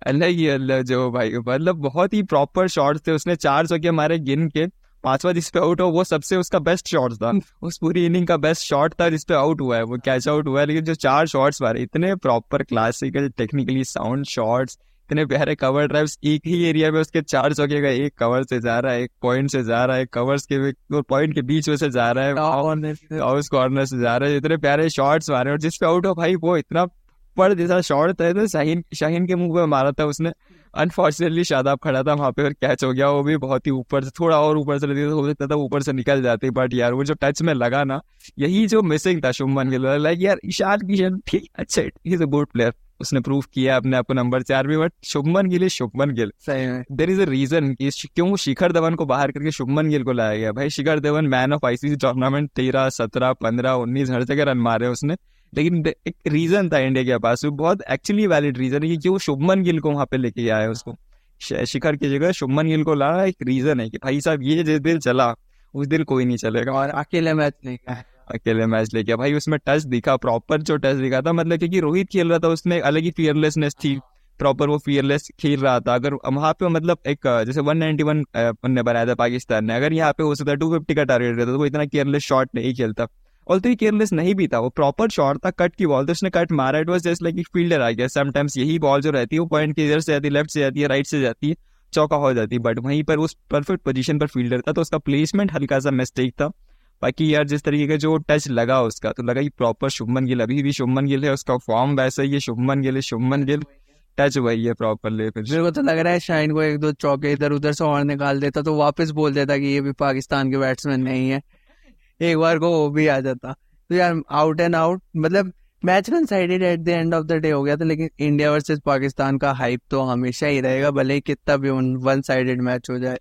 अल्लाह ही अल्लाह जो भाई मतलब बहुत ही प्रॉपर शॉट्स थे। उसने चार चौके मारे गिन के पांचवा जिसपे आउट हो वो सबसे उसका बेस्ट शॉट था। उस पूरी इनिंग का बेस्ट शॉट था जिसपे आउट हुआ है वो कैच आउट हुआ है। लेकिन जो चार शॉट्स मारे इतने proper classical technically sound shots इतने प्यारे कवर ड्राइव्स एक ही एरिया में उसके चार चौके का एक कवर से जा रहा है एक पॉइंट से जा रहा है कवर्स के पॉइंट के बीच में से जा रहा है। हाउस कॉर्नर से। जा रहा है। इतने प्यारे शॉट्स मारे और जिसपे आउट हो भाई वो इतना पर जैसा शॉट था तो शाहीन शाहीन के मुँह पे मारा था उसने। अनफॉर्चुनेटली शादाब खड़ा था वहाँ पे और कैच हो गया। वो भी बहुत ही ऊपर से थोड़ा और ऊपर से रहती तो हो सकता था ऊपर से निकल जाती बट यार वो जो टच में लगा ना यही जो मिसिंग था शुभमन के लाइक यार ईशान किशन ठीक अच्छा it is a good player उसने प्रूव किया अपने आप को नंबर चार में बट शुभमन गिल इज़ शुभमन गिल। सही में। देर इज़ अ रीजन कि क्यों शिखर धवन को बाहर करके शुभमन गिल को लाया गया? भाई Shikhar Dhawan man of ICC tournament तेरह सत्रह पंद्रह उन्नीस हर जगह रन मारे उसने। लेकिन एक रीजन था इंडिया के पास। बहुत एक्चुअली वैलिड रीजन है कि क्यों शुभमन गिल को वहाँ पे लेके आया है उसको। शिखर की जगह शुभमन गिल को ला एक रीजन है कि भाई साहब ये जिस दिन चला उस दिन कोई नहीं चलेगा। और अकेले मैच नहीं। अकेले मैच लेके। भाई, उसमें टच दिखा प्रॉपर जो टच दिखा था मतलब क्योंकि रोहित खेल रहा था, उसमें अलग ही फियरलेसनेस थी प्रॉपर वो फियरलेस खेल रहा था। अगर वहाँ पे मतलब एक, जैसे 191 ने बनाया था पाकिस्तान ने, अगर यहाँ पे हो सकता है 250 का टारगेट रहता तो वो इतना केयरलेस शॉट नहीं खेलता। और तो ये केयरलेस नहीं भी था, वो प्रॉपर शॉट था कट की बॉल तो उसने कट मारा। It was just like fielder आ गया समटाइम्स यही बॉल जो रहती है, वो पॉइंट के इधर से जाती है लेफ़्ट से जाती है राइट से जाती है, चौका हो जाती है। बट वहीं पर उस परफेक्ट पोजीशन पर फील्डर था तो उसका प्लेसमेंट हल्का सा मिस्टेक था। बाकी यार जिस तरीके का जो टच लगा उसका तो लगा कि प्रॉपर शुभमन गिल, अभी भी शुभमन गिल है, उसका फॉर्म वैसा ही है, शुभमन गिल शुभमन गिल टच वही है प्रॉपरली फिर मेरे को तो लग रहा है शाइन को एक दो चौके इधर उधर से और निकाल देता तो वापस बोल देता कि ये भी पाकिस्तान के बैट्समैन नहीं है। एक बार को वो भी आ जाता। तो यार आउट एंड आउट मतलब match one sided at the end of the day हो गया था, लेकिन इंडिया वर्सेस पाकिस्तान का हाइप तो हमेशा ही रहेगा, भले ही कितना भी वन साइडेड मैच हो जाए।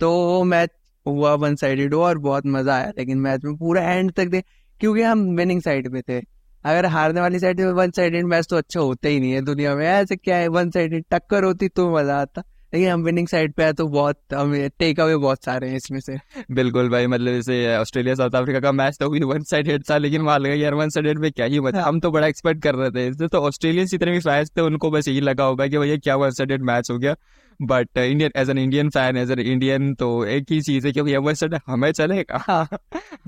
तो वो मैच हुआ वन साइडेड हो और बहुत मज़ा आया लेकिन मैच में पूरा एंड तक दे क्योंकि हम विनिंग साइड पे थे। अगर हारने वाली साइड पे वन साइडेड मैच तो अच्छा होता ही नहीं है दुनिया में। ऐसे क्या है वन साइडेड टक्कर होती तो मज़ा आता। लेकिन हम विनिंग साइड पे है तो बहुत हमें टेक अवे बहुत सारे हैं इसमें से। बिल्कुल भाई मतलब जैसे ऑस्ट्रेलिया साउथ अफ्रीका का मैच तो भी वन साइड था लेकिन वहाँ लगा यार वन साइड में क्या ही मज़ा हम तो बड़ा एक्सपेक्ट कर रहे थे। इससे तो ऑस्ट्रेलियन जितने भी फैंस थे उनको बस यही लगा होगा कि भैया क्या वन साइड मैच हो गया। But Indian as an Indian fan as an Indian तो एक ही चीज़ है क्योंकि हमें चलेगा हाँ,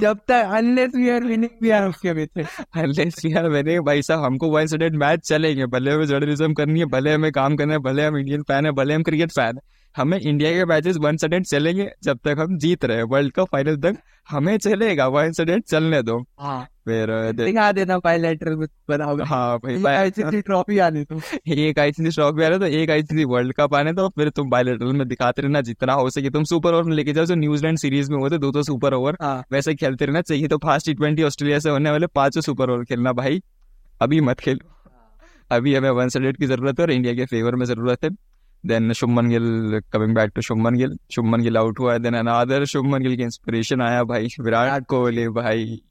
जब तक unless we are winning we are उसके with unless we are winning भाई साहब हमको वन साइडेड मैच चलेंगे। भले हमें जर्नलिज्म करनी है भले हमें काम करना है भले हम इंडियन फ़ैन है भले हम क्रिकेट फ़ैन है। हमें इंडिया के मैचेस वन साइडेड चलेंगे जब तक हम जीत रहे वर्ल्ड कप फाइनल तक हमें चलेगा वन साइडेड चलने दो। हाँ। फिर दिखा देना बायलैटरल में बनाओगे। हाँ भाई आईसीसी ट्रॉफी आने तो। एक आईसीसी ट्रॉफी आ रहा तो एक आईसीसी वर्ल्ड कप आने तो फिर तुम बायलैटरल में दिखाते रहना जितना हो सके। तुम सुपर ओवर में लेके जाओ जो न्यूजीलैंड सीरीज़ में होते दो तो सुपर ओवर हाँ। वैसे खेलते रहना चाहिए तो फास्ट टी ट्वेंटी ऑस्ट्रेलिया से होने वाले पाँचों सुपर ओवर खेलना भाई। अभी मत खेलो। अभी हमें वन साइडेड की ज़रूरत है और इंडिया के फेवर में ज़रूरत है। Then Shubman Gill coming back to Shubman Gill Shubman Gill out हुआ देन अनादर शुभमन गिल की इंस्पिरेशन आया भाई. विराट कोहली भाई.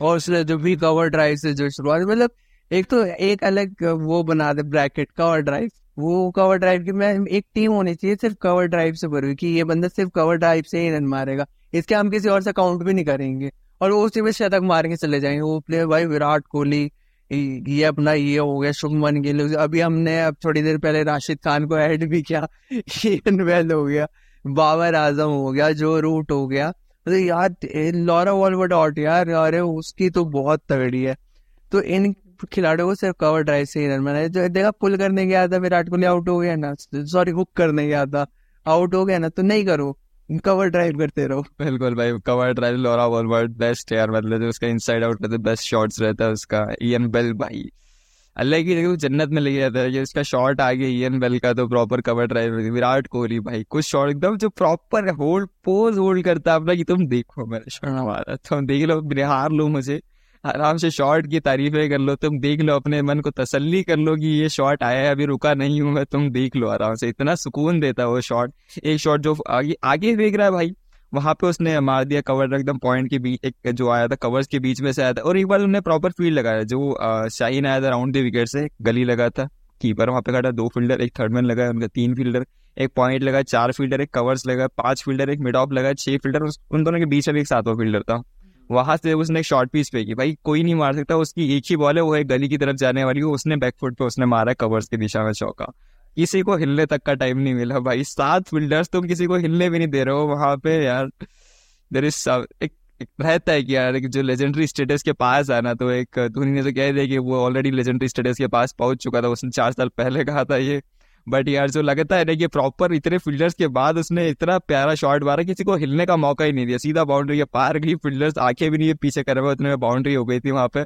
और उसने जो भी कवर ड्राइव से जो शुरुआत मतलब एक तो एक अलग वो बना दे ब्रैकेट कवर ड्राइव वो कवर ड्राइव की मैं, एक टीम होनी चाहिए सिर्फ़ कवर ड्राइव से भरी कि ये बंदा सिर्फ़ कवर ड्राइव से ही रन मारेगा. इसके हम किसी और से काउंट भी नहीं करेंगे. और वो उसी में शतक मार के चले जाएँगे. वो प्लेयर भाई विराट कोहली ये अपना ये हो गया शुभमन गिल अभी हमने अब थोड़ी देर पहले राशिद खान को ऐड भी किया वेल हो गया, बाबर आज़म हो गया, जो रूट हो गया। अरे यार लॉरा वॉलवर्ड आउट यार, अरे उसकी तो बहुत तगड़ी है। तो इन खिलाड़ियों को सिर्फ़ कवर ड्राइव से ही रन बनाए जो देखा पुल करने गया था, विराट कोहली आउट हो गया ना सॉरी हुक करने गया था आउट हो गया ना तो नहीं करो। कवर ड्राइव करते रहो। बिल्कुल भाई cover drive Laura Wolvaardt best यार मतलब जो उसका इनसाइड आउट करते बेस्ट शॉट्स रहता है उसका ईएन बेल भाई। अल्लाह की जगह जन्नत में लेके जाता है ये उसका शॉट आ गया ईएन बेल का तो proper cover drive Virat Kohli भाई, कुछ शॉट एकदम जो प्रॉपर होल्ड पोज होल्ड करता है। अपना कि तुम देखो मेरा शॉट हमारा तुम देख लो हार लो मुझे। आराम से शॉट की तारीफें कर लो, तुम देख लो अपने मन को, तसल्ली कर लो कि ये शॉट आया है, अभी रुका नहीं हूँ मैं, तुम देख लो आराम से। इतना सुकून देता है वो शॉट एक शॉट जो आगे आगे फेंक रहा है भाई, वहाँ पे उसने मार दिया कवर एकदम पॉइंट के बीच, एक जो आया था कवर्स के बीच में से आया था, और एक बार उन्होंने प्रॉपर फ़ील्ड लगाया, जो शाहीन आया था राउंड द विकेट से, गली लगा था कीपर वहाँ पे खड़ा, दो फील्डर एक थर्ड मैन लगा, उनका तीन फील्डर एक पॉइंट लगा, चार फील्डर एक कवर्स लगा, पाँच फील्डर एक मिड ऑफ़ लगा, छह फील्डर उन दोनों के बीच में एक सातवां फील्डर था। वहाँ से उसने शॉर्ट पीस पे की। भाई, कोई नहीं मार सकता, उसकी एक ही बॉल है, वो है गली की तरफ़ जाने वाली, उसने बैकफुट पे उसने मारा कवर्स की दिशा में चौका। किसी को हिलने तक का टाइम नहीं मिला भाई। सात फील्डर्स तुम किसी को हिलने भी नहीं दे रहे हो वहाँ पे, यार। देर इज़ एक रहता है कि यार जो लेजेंडरी स्टेटस के पास आना तो एक धोनी ने तो कह दिया कि वो ऑलरेडी लेजेंडरी स्टेटस के पास पहुँच चुका था, उसने चार साल पहले कहा था ये। बट यार जो लगता है ना कि प्रॉपर इतने फील्डर्स के बाद उसने इतना प्यारा शॉट मारा किसी को हिलने का मौका ही नहीं दिया। सीधा बाउंड्री के पार गई फील्डर्स आँखें भी नहीं पीछे कर रहे उतने में बाउंड्री हो गई थी वहाँ पे।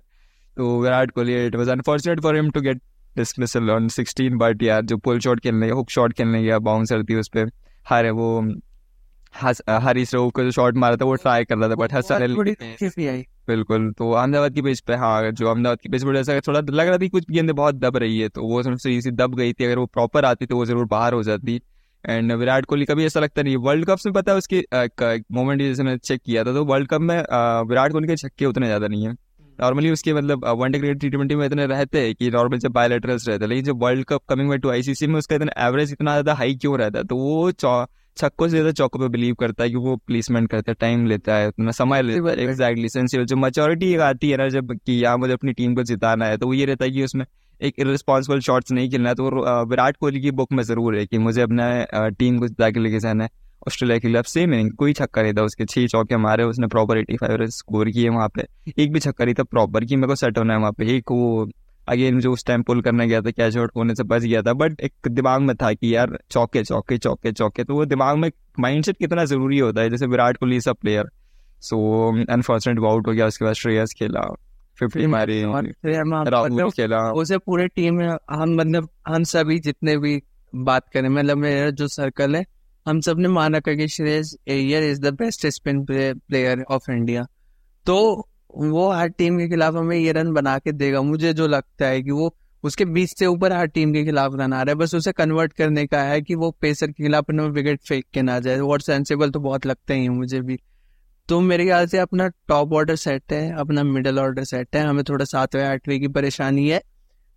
तो Virat Kohli it was unfortunate for him to get dismissal on sixteen but यार जो पुल शॉट खेलने हुक शॉट खेलने गया बाउंसर थी उस पर हर वो हरीश राव को जो शॉट मारा था वो ट्राई कर रहा था बट हसन बिल्कुल तो अहमदाबाद की पिच पे हाँ जो अहमदाबाद की पिच पे ऐसा थोड़ा लग रहा था कुछ गेंदें बहुत दब रही है तो वो थोड़ी सी दब गई थी, अगर वो प्रॉपर आती तो वो ज़रूर बाहर हो जाती। एंड विराट कोहली कभी ऐसा लगता नहीं वर्ल्ड कप में पता है उसके मोमेंट जैसे मैंने चेक किया था तो वर्ल्ड कप में विराट कोहली के छक्के उतने ज़्यादा नहीं है। नॉर्मली उसके मतलब वनडे क्रिकेट टी ट्वेंटी में इतने रहते हैं कि नॉर्मल जब बायोलेटरल्स रहते हैं, लेकिन जब वर्ल्ड कप कमिंग में टू आईसीसी में उसका इतना एवरेज इतना ज़्यादा हाई क्यों रहता है तो वो छक्कों से ज़्यादा चौकों पे बिलीव करता है कि वो प्लेसमेंट करता है टाइम लेता है उतना समय लेता है। एग्जैक्टली सेंसिबल जो मेचोरिटी आती है ना जब कि यहाँ मुझे अपनी टीम को जिताना है तो वो ये रहता है कि उसमें एक इरिस्पॉन्सिबल शॉट्स नहीं खेलना है तो विराट कोहली की बुक में ज़रूर है कि मुझे अपना टीम को जिता के लेके जाना है ऑस्ट्रेलिया के खिलाफ सेम है कोई छक्का नहीं था उसके। छह चौके मारे उसने प्रॉपर एटी फाइव स्कोर किए वहाँ पे। एक भी छक्का नहीं था प्रॉपर की मेरे को सेट होना है वहाँ पे। एक वो अगेन जो उस टाइम पुल करने गया था कैच आउट होने से बच गया था बट एक दिमाग में था कि यार चौके चौके चौके चौके तो वो दिमाग में माइंडसेट कितना ज़रूरी होता है जैसे विराट कोहली सब प्लेयर सो अनफॉर्चुनेट वो आउट हो गया उसके बाद श्रेयस खेला फिफ्टी मारी राहुल खेला। उसे पूरे टीम में हम मतलब हम सभी जितने भी बात करें मतलब मेरा जो सर्कल है हम सबने माना कि Shreyas Iyer is the best spin player of India तो वो हर टीम के खिलाफ हमें ये रन बना के देगा। मुझे जो लगता है कि वो उसके बीच से ऊपर हर टीम के खिलाफ रन आ रहा है। बस उसे कन्वर्ट करने का है कि वो पेसर के खिलाफ अपने विकेट फेंक के ना जाए। और सेंसिबल तो बहुत लगते ही मुझे भी। तो मेरे ख्याल से अपना टॉप ऑर्डर सेट है, अपना मिडल ऑर्डर सेट है। हमें थोड़ा सातवें, आठवें की परेशानी है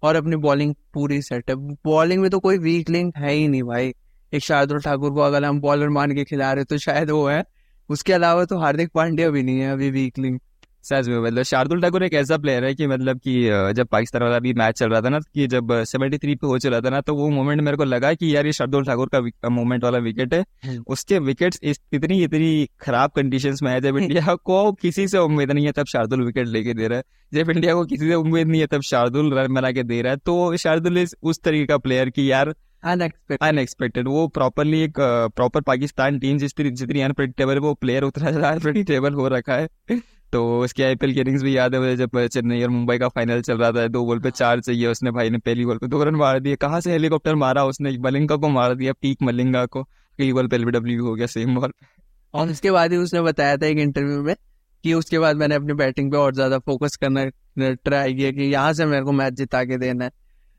और अपनी बॉलिंग पूरी सेट है। बॉलिंग में तो कोई वीक लिंक है ही नहीं भाई। एक शार्दुल ठाकुर को अगर हम बॉलर मान के खिला रहे तो शायद वो है। उसके अलावा तो हार्दिक पांड्या भी नहीं है अभी वीक लिंक सच में मतलब शार्दुल ठाकुर एक ऐसा प्लेयर है कि मतलब कि जब पाकिस्तान वाला भी मैच चल रहा था ना कि जब सेवेंटी थ्री पे हो चला था ना तो वो मोमेंट मेरे को लगा कि यार ये शार्दुल ठाकुर का मोमेंट वाला विकेट है। हम्म। उसके विकेट्स इतनी इतनी खराब कंडीशंस में है जब इंडिया को किसी से उम्मीद नहीं है तब शार्दुल विकेट लेके दे रहा है। जब इंडिया को किसी से उम्मीद नहीं है तब शार्दुल रन बना के दे रहा है। तो शार्दुल इज़ उस तरीके का प्लेयर की यार अनएक्सपेक्टेड वो प्रॉपरली एक प्रॉपर पाकिस्तान टीम जिस जितनी अनप्रेडिक्टेबल वो प्लेयर उतना ज़्यादा अनप्रेडिक्टेबल हो रखा है। तो उसके आईपीएल की इनिंग्स भी याद है मुझे, जब चेन्नई और मुंबई का फाइनल चल रहा था, दो बॉल पे चार चाहिए उसने भाई ने, पहली बॉल पे दो रन मार दिए। कहाँ से हेलीकॉप्टर मारा उसने? मलिंगा को मार दिया, पीक मलिंगा को। कई बॉल पे एलबीडब्ल्यू हो गया सेम बॉल और उसके बाद ही उसने बताया था एक इंटरव्यू में कि उसके बाद मैंने अपनी बैटिंग पे और ज़्यादा फोकस करना ट्राई किया कि यहाँ से मेरे को मैच जिता के देना है।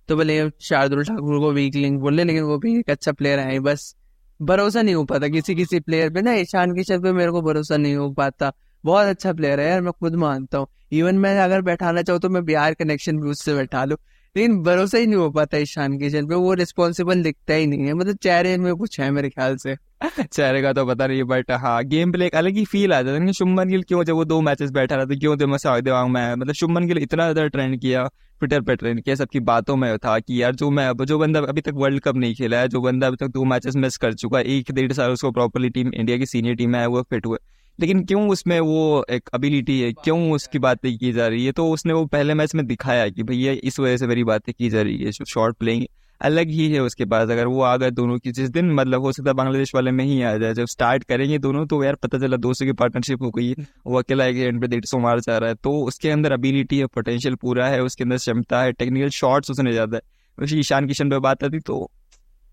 तो बोले, शार्दुल ठाकुर को वीक लिंक बोले, लेकिन वो भी एक अच्छा प्लेयर है बस। भरोसा नहीं हो पाता किसी किसी प्लेयर पे। ना, ईशान किशन पे मेरे को भरोसा नहीं हो पाता। बहुत अच्छा प्लेयर है यार, मैं खुद मानता हूँ। इवन मैं अगर बैठाना चाहूँ तो मैं बिहार कनेक्शन भी उससे बैठा लू। लेकिन भरोसा ही नहीं हो पाता ईशान किशन पे, वो रिस्पॉन्सिबल दिखता ही नहीं है। मतलब चेहरे में कुछ है मेरे ख्याल से। चेहरे का तो पता नहीं बट हाँ गेम प्ले एक अलग ही फील आता है। शुभमन गिल क्यों जब वो दो मैचेस बैठा रहा था, क्यों जब मैं दिमाग में मतलब शुभमन गिल इतना ज़्यादा ट्रेंड किया ट्विटर पे ट्रेंड किया, सबकी बातों में था कि यार जो मैं, जो बंदा अभी तक वर्ल्ड कप नहीं खेला है, जो बंदा अभी तक दो मैचेस मिस कर चुका है, एक डेढ़ साल उसको प्रॉपरली टीम इंडिया की सीनियर टीम है वो फिट हुए लेकिन क्यों उसमें वो एक एबिलिटी है? क्यों उसकी बातें की जा रही है? तो उसने वो पहले मैच में दिखाया कि भैया इस वजह से मेरी बातें की जा रही है शॉर्ट प्लेइंग अलग ही है उसके पास। अगर वो आ गए दोनों की, जिस दिन मतलब हो सकता है बांग्लादेश वाले में ही आ जाए, जब स्टार्ट करेंगे दोनों तो यार पता चला दोस्तों की पार्टनरशिप हो गई, वो अकेला एक एंड पे डेढ़ सौ मार जा रहा है। तो उसके अंदर अबिलिटी है पोटेंशियल पूरा है, उसके अंदर क्षमता है टेक्निकल शॉर्ट्स उसने ज़्यादा है। ईशान किशन पे बात आती तो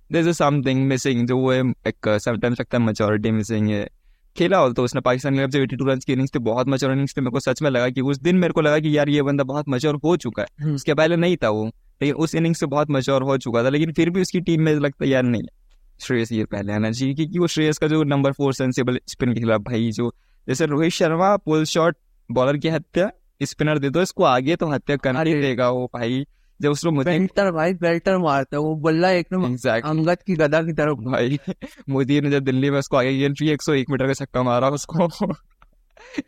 दिस इज़ समथिंग मिसिंग जो वो एक समटाइम्स लगता है मेचोरिटी मिसिंग है। खेला हो तो उसने पाकिस्तान के एटी टू रन की इनिंग्स पे बहुत मचोर इनिंग्स पे मेरे को सच में लगा कि उस दिन मेरे को लगा कि यार ये बंदा बहुत मचोर हो चुका है। हम्म। उसके पहले नहीं था वो लेकिन उस इनिंग्स से बहुत मचोर हो चुका था लेकिन फिर भी उसकी टीम में लगता यार नहीं श्रेयस ये पहले आना चाहिए। क्योंकि वो श्रेयस का जो नंबर फोर सेंसिबल स्पिन के खिलाफ भाई जो जैसे Rohit Sharma pull shot bowler की हत्या स्पिनर दे दो इसको आगे तो हत्या करना ही रहेगा वो भाई। जब बेल्टर भाई बेल्टर मारता है वो बल्ला एकदम exactly. अंगद की गदा की तरफ़ भाई मोदी ने जब दिल्ली में उसको आगे एंट्री एक सौ एक मीटर का छक्का मारा उसको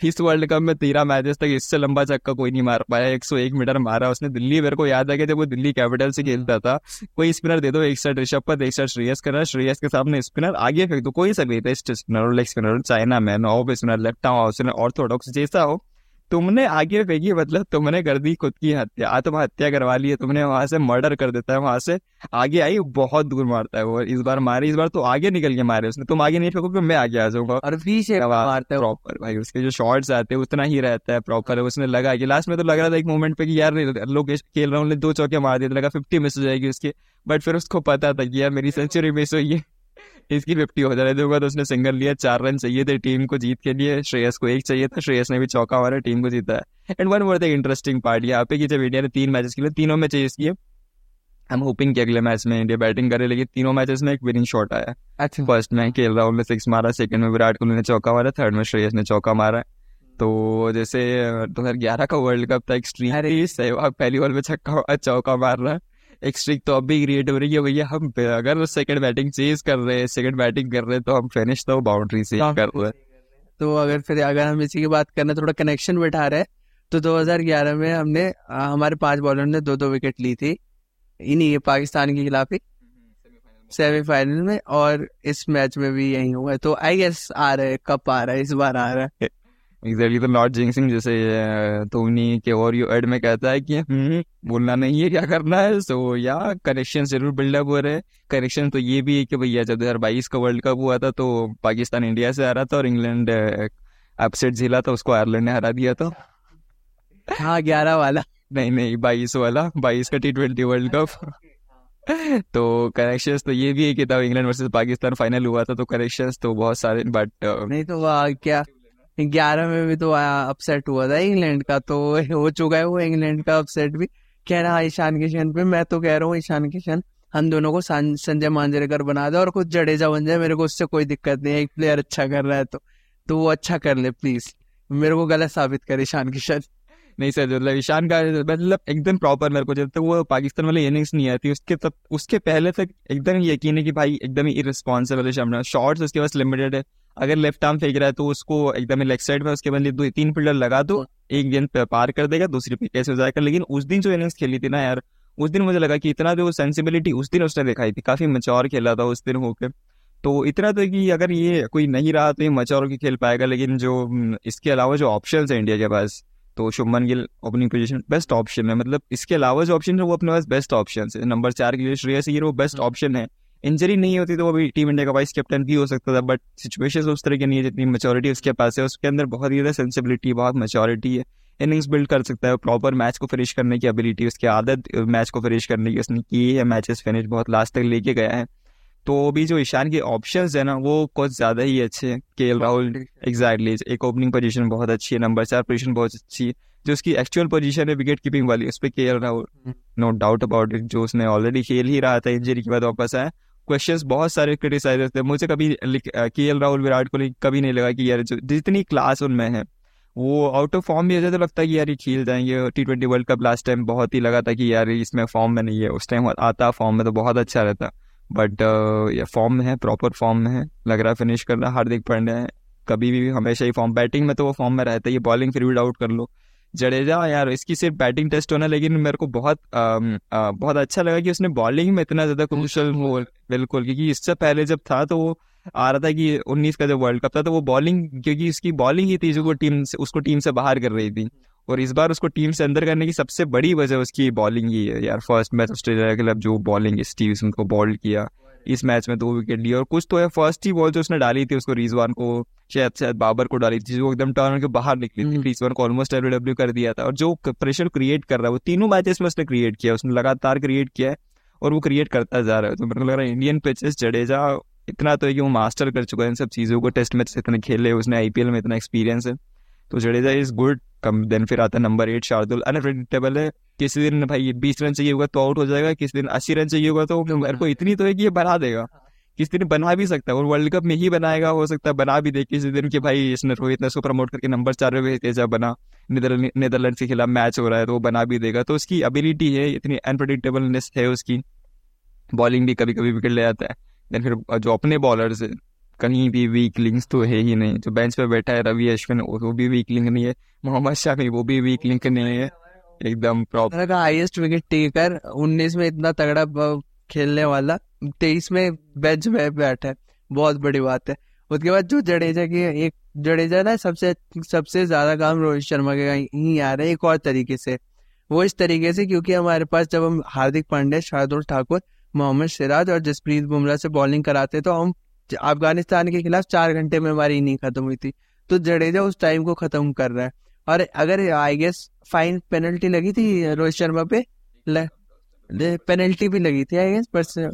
इस वर्ल्ड कप में तेरह मैचेस तक इससे लंबा चक्का कोई नहीं मार पाया एक सौ एक मीटर मारा उसने दिल्ली मेरे को याद है कि जब वो दिल्ली कैपिटल से खेलता था कोई स्पिनर दे दो एक साइड ऋषभ पत एक साइड श्रेयस कर रहा श्रेयस के सामने स्पिनर आगे फेंक दो कोई सा नहीं test spinner leg spinner chinaman off spinner left arm spinner orthodox जैसा हो तुमने आगे फेंकी मतलब तुमने कर दी खुद की हत्या आत्महत्या करवा ली है तुमने वहाँ से मर्डर कर देता है वहाँ से आगे आई बहुत दूर मारता है वो इस बार मारे इस बार तो आगे निकल के मारे उसने तुम आगे नहीं फेंको मैं आगे आ जाऊँगा। और पीछे मारता है प्रॉपर भाई उसके जो शॉर्ट्स आते हैं उतना ही रहता है प्रॉपर उसने लगा कि लास्ट में तो लग रहा था एक मोमेंट पे कि यार लोग खेल रहा हूँ दो चौके मार दिए तो लगा फिफ्टी मिस हो जाएगी उसकी बट फिर उसको पता था कि यार मेरी सेंचुरी मिस हुई है। इसकी फिफ्टी हो जाने दूँगा तो उसने सिंगल लिया चार रन चाहिए थे टीम को जीत के लिए। श्रेयस को एक चाहिए था श्रेयस ने भी चौका मारा टीम को जीता है। And one more the interesting part यहाँ पे कि जब इंडिया ने तीन मैचेस खेले तीनों में चेस किए हम होपिंग के अगले मैच में इंडिया बैटिंग करे लेकिन तीनों मैचेस में एक विनिंग शॉट आया। अच्छा। फ़र्स्ट में के राहुल ने सिक्स मारा सेकंड में विराट कोहली ने चौका मारा थर्ड में श्रेयस ने चौका मारा। तो जैसे 2011 का वर्ल्ड कप था एक स्ट्रीक सहवाग पहली बॉल में छक्का चौका मार रहा। है एक स्ट्रीक तो अब भी क्रिएट हो रही है। भैया हम अगर सेकंड बैटिंग चेज कर रहे हैं सेकंड बैटिंग कर रहे हैं तो हम फिनिश तो बाउंड्री से कर रहे हैं। तो अगर फिर अगर हम इसी की बात करना थोड़ा कनेक्शन बैठा रहे तो 2011 में हमने आ, हमारे पाँच बॉलर ने दो दो विकेट ली थी। इन्हीं ये पाकिस्तान के खिलाफ ही। सेमीफाइनल में और इस मैच में भी यही हुआ है तो आई गेस आ रहा है कप आ रहा है इस बार आ रहा है। एग्जैक्टली तो लॉर्ड जिंक्सिंग जैसे धोनी के और यू एड में कहता है कि हम्म बोलना नहीं है क्या करना है? सो या कनेक्शन ज़रूर बिल्डअप हो रहे हैं। कनेक्शन तो ये भी है कि भैया जब 2022 का वर्ल्ड कप हुआ था तो पाकिस्तान इंडिया से आ रहा था और इंग्लैंड अपसेट झेला था उसको आयरलैंड ने हरा दिया था। हाँ ग्यारह वाला। नहीं नहीं बाईस वाला बाईस का टी ट्वेंटी वर्ल्ड कप तो कनेक्शंस तो ये भी है कि तब इंग्लैंड वर्सेस पाकिस्तान फाइनल हुआ था तो कनेक्शंस तो बहुत सारे बट नहीं तो क्या ग्यारह में भी तो अपसेट हुआ था इंग्लैंड का तो हो चुका है वो इंग्लैंड का अपसेट भी। कह रहा है ईशान किशन पे, मैं तो कह रहा हूँ, ईशान किशन, हम दोनों को संजय मांजरेकर बना दे और कुछ जडेजा बन जाए, मेरे को उससे कोई दिक्कत नहीं है, एक प्लेयर अच्छा कर रहा है तो तो वो अच्छा कर ले प्लीज़ मेरे को गलत साबित कर, ईशान किशन। नहीं सर ईशान का मतलब एकदम प्रॉपर मेरे को जब तक वो पाकिस्तान वाली इनिंग्स नहीं आती, उसके तब, उसके पहले तक एकदम यकीन है कि भाई एकदम ही इरिस्पॉन्सिबल है शमना शॉट्स उसके पास लिमिटेड है। अगर लेफ़्ट आर्म फेंक रहा है तो उसको एकदम लेग साइड में उसके बदले दो, तीन फील्डर लगा दो, एक गेंद पार कर देगा, दूसरी पे कैसे हो जाएगा। लेकिन उस दिन जो इनिंग्स खेली थी ना यार, उस दिन मुझे लगा कि इतना जो सेंसिबिलिटी उस दिन उसने दिखाई थी। काफ़ी मच्योर खेला था उस दिन होकर तो इतना तो कि अगर ये कोई नहीं रहा तो ये मच्योर होकर खेल पाएगा, लेकिन जो, इसके अलावा जो ऑप्शन है इंडिया के पास तो Shubman Gill opening position best option है। मतलब इसके अलावा जो ऑप्शन है वो अपने पास बेस्ट ऑप्शन है। नंबर चार के लिए श्रेयस अय्यर वो बेस्ट ऑप्शन है। इंजरी नहीं होती तो वो भी टीम इंडिया का वाइस कैप्टन भी हो सकता था बट सिचुएशन उस तरह की नहीं है जितनी मेच्योरिटी उसके पास है। उसके अंदर बहुत ही ज़्यादा सेंसिबिलिटी बहुत मेच्योरिटी है। इनिंग्स बिल्ड कर सकता है। प्रॉपर मैच को फिनिश करने की एबिलिटी उसकी आदत मैच को फिनिश करने की उसने की है। मैचेस फिनिश बहुत लास्ट तक लेके गया है। तो अभी जो ईशान के ऑप्शंस है ना वो कुछ ज़्यादा ही अच्छे हैं। के एल राहुल एग्जैक्टली एक ओपनिंग पोजीशन बहुत अच्छी है नंबर चार पोजीशन बहुत अच्छी है। जो उसकी एक्चुअल पोजीशन है विकेट कीपिंग वाली उस पर K L Rahul no doubt about it जो उसने ऑलरेडी खेल ही रहा था इंजरी के बाद वापस आया। क्वेश्चंस बहुत सारे क्रिटिसाइज थे। मुझे कभी के एल राहुल विराट कोहली कभी नहीं लगा कि यार जो जितनी क्लास उनमें है वो आउट ऑफ़ फॉर्म भी ऐसा तो लगता है कि यार ये खेल जाएँगे। T twenty world cup last time बहुत ही लगा था कि यार इसमें फॉर्म में नहीं है। उस टाइम आता फॉर्म में तो बहुत अच्छा रहता। बट ये फॉर्म में है प्रॉपर फॉर्म में है लग रहा है फिनिश कर रहा है हार्दिक पांड्या है। कभी भी हमेशा ही फॉर्म बैटिंग में तो वो फॉर्म में रहता है ये बॉलिंग फिर भी डाउट कर लो। जडेजा यार इसकी सिर्फ़ बैटिंग टेस्ट होना लेकिन मेरे को बहुत अम, अ, बहुत अच्छा लगा कि उसने बॉलिंग में इतना ज़्यादा क्रूशल रोल बिल्कुल क्योंकि इससे पहले जब था तो वो आ रहा था कि उन्नीस का जब वर्ल्ड कप था तो वो बॉलिंग क्योंकि इसकी बॉलिंग ही थी जो वो टीम से उसको टीम से बाहर कर रही थी। और इस बार उसको टीम से अंदर करने की सबसे बड़ी वजह उसकी बॉलिंग ही है यार। फ़र्स्ट मैच ऑस्ट्रेलिया के खिलाफ जो बॉलिंग स्टीव स्मिथ को बॉल्ड किया इस मैच में दो विकेट लिए। और कुछ तो है फ़र्स्ट ही बॉल जो उसने डाली थी उसको रिजवान को शायद शायद बाबर को डाली थी जो एकदम टर्न के बाहर निकली थी। हम्म। रिजवान को ऑलमोस्ट डब्ल्यू कर दिया था। और जो प्रेशर क्रिएट कर रहा है वो तीनों मैचेस में उसने क्रिएट किया उसने लगातार क्रिएट किया है और वो क्रिएट करता जा रहा है। तो मेरे को लग रहा है इंडियन पिचेस जडेजा इतना तो है कि वो मास्टर कर चुका है इन सब चीज़ों को। टेस्ट मैच इतने खेले उसने आईपीएल में इतना एक्सपीरियंस है। तो जडेजा इज़ गुड देन फिर आता है नंबर एट शार्दुल। अनप्रेडिक्टेबल है। किसी दिन भाई बीस रन चाहिए होगा तो आउट हो जाएगा किसी दिन अस्सी रन चाहिए होगा तो मेरे को इतनी तो है कि ये बना देगा। किसी दिन बना भी सकता है और वर्ल्ड कप में ही बनाएगा हो सकता है बना भी दे किसी दिन कि भाई इसने रोहित ने उसको प्रमोट करके नंबर चार में भेज दिया जब बना। नीदरलैंड के खिलाफ मैच हो रहा है तो वो बना भी देगा। तो उसकी एबिलिटी है इतनी अनप्रडिक्टेबलनेस है उसकी। बॉलिंग भी कभी कभी विकेट ले जाता है। देन फिर जो अपने बॉलर्स है कहीं भी वीक लिंक्स तो है ही नहीं। जो बेंच पे बैठा है रवि अश्विन, वो भी वीक लिंक नहीं है। मोहम्मद शामी, वो भी वीक लिंक नहीं है। एकदम प्रॉपर का हाईएस्ट विकेट टेकर उन्नीस में इतना तगड़ा खेलने वाला, तेईस में बेंच में बैठा है। बहुत बड़ी बात है। उसके बाद जो जडेजा की, एक जडेजा ना सबसे सबसे ज़्यादा काम रोहित शर्मा के ही आ रहा है, एक और तरीके से। वो इस तरीके से क्योंकि हमारे पास जब हम हार्दिक पांड्या, शार्दुल ठाकुर, मोहम्मद सिराज और जसप्रीत बुमराह से बॉलिंग कराते तो हम अफ़गानिस्तान के खिलाफ चार घंटे में हमारी इनिंग खत्म हुई थी। तो जडेजा उस टाइम को खत्म कर रहा है। और अगर आई गेस फाइन पेनल्टी लगी थी रोहित शर्मा पे? पेनल्टी भी लगी थी आई गेस पर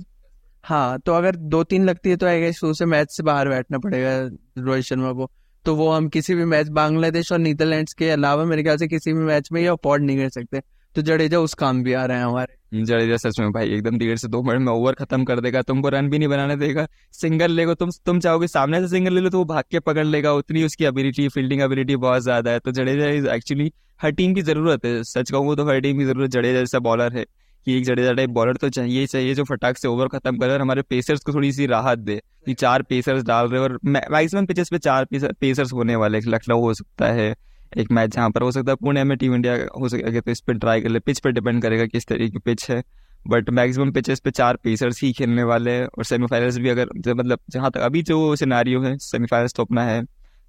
हाँ तो अगर दो तीन लगती है तो आई गेस उसे मैच से बाहर बैठना पड़ेगा रोहित शर्मा को। तो वो हम किसी भी मैच बांग्लादेश और नीदरलैंड्स के अलावा मेरे ख्याल से किसी भी मैच में ये अफोर्ड नहीं कर सकते। तो जडेजा उस काम भी आ रहे हैं हमारे। जडेजा सच में भाई, एकदम डेढ़ से दो मिनट में ओवर खत्म कर देगा, तुमको रन भी नहीं बनाने देगा। सिंगल लेगा, तुम तुम चाहोगे सामने से सिंगल ले लो तो वो भाग के पकड़ लेगा, उतनी उसकी एबिलिटी फील्डिंग एबिलिटी बहुत ज़्यादा है। तो जडेजा इज़ एक्चुअली हर टीम की ज़रूरत है, सच कहूँ तो हर टीम की ज़रूरत जडेजा जैसा बॉलर है, कि एक जडेजा टाइप बॉलर तो चाहिए चाहिए, जो फटाक से ओवर खत्म करे और हमारे पेसर्स को थोड़ी सी राहत दे, कि चार पेसर्स डाल रहे और मैक्सिमम पिचेस पे चार पेसर्स होने वाले लखनऊ हो सकता है एक मैच जहाँ पर हो सकता है पुणे में टीम इंडिया हो सकेगा तो इस पर ट्राई कर ले। पिच पर डिपेंड करेगा किस तरीके की पिच है। बट मैक्सिमम पिचेस पे चार पेसर्स ही खेलने वाले हैं और सेमीफाइनल्स भी अगर मतलब जहाँ तक अभी जो सिनारियो है सेमीफाइनल्स तो अपना है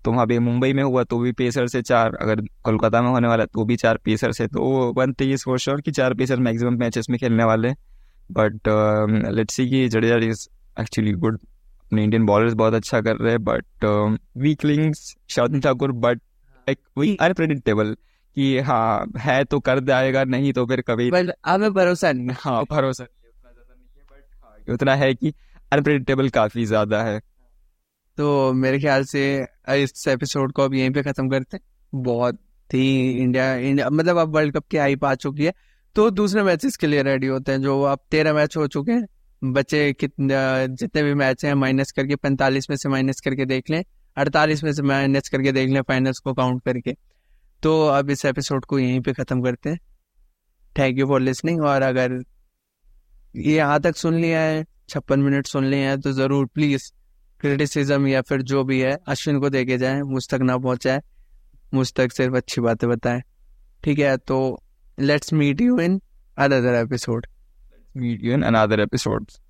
तो वहाँ भी मुंबई में हुआ तो भी पेसर से चार, अगर कोलकाता में होने वाला तो भी चार पेसर से तो वन इज़ फॉर श्योर कि चार पेसर मैक्सिमम मैचेस में खेलने वाले बट लेट्स सी कि जडेजा इज़ एक्चुअली गुड अपने इंडियन बॉलर्स बहुत अच्छा कर रहे हैं but weaklings Shardul Thakur but like वही अनप्रेडिक्टेबल कि हाँ है तो कर जाएगा नहीं तो फिर कभी हमें भरोसा नहीं हाँ। भरोसा नहीं उतना है उतना है कि अनप्रेडिक्टेबल काफ़ी ज़्यादा है। तो मेरे ख्याल से इस एपिसोड को अब यहीं पे खत्म करते हैं। बहुत ही इंडिया इंडिया मतलब अब वर्ल्ड कप की हाइप आ चुकी है। तो दूसरे मैचेस के लिए रेडी होते हैं जो अब तेरह मैच हो चुके हैं। बच्चे कितने जितने भी मैच हैं माइनस करके पैंतालीस में से माइनस करके देख लें। अड़तालीस में से माइनस करके देख लें फाइनल्स को काउंट करके। तो अब इस एपिसोड को यहीं पे ख़त्म करते हैं। थैंक यू फॉर लिसनिंग और अगर ये यहाँ तक सुन लिया है, छप्पन मिनट सुन लिए हैं तो ज़रूर प्लीज़ क्रिटिसिज्म या फिर जो भी है, अश्विन को देके जाए, मुझ तक ना पहुँचाए, मुझ तक सिर्फ़ अच्छी बातें बताए। ठीक है तो let's meet you in another episode meet you in another episodes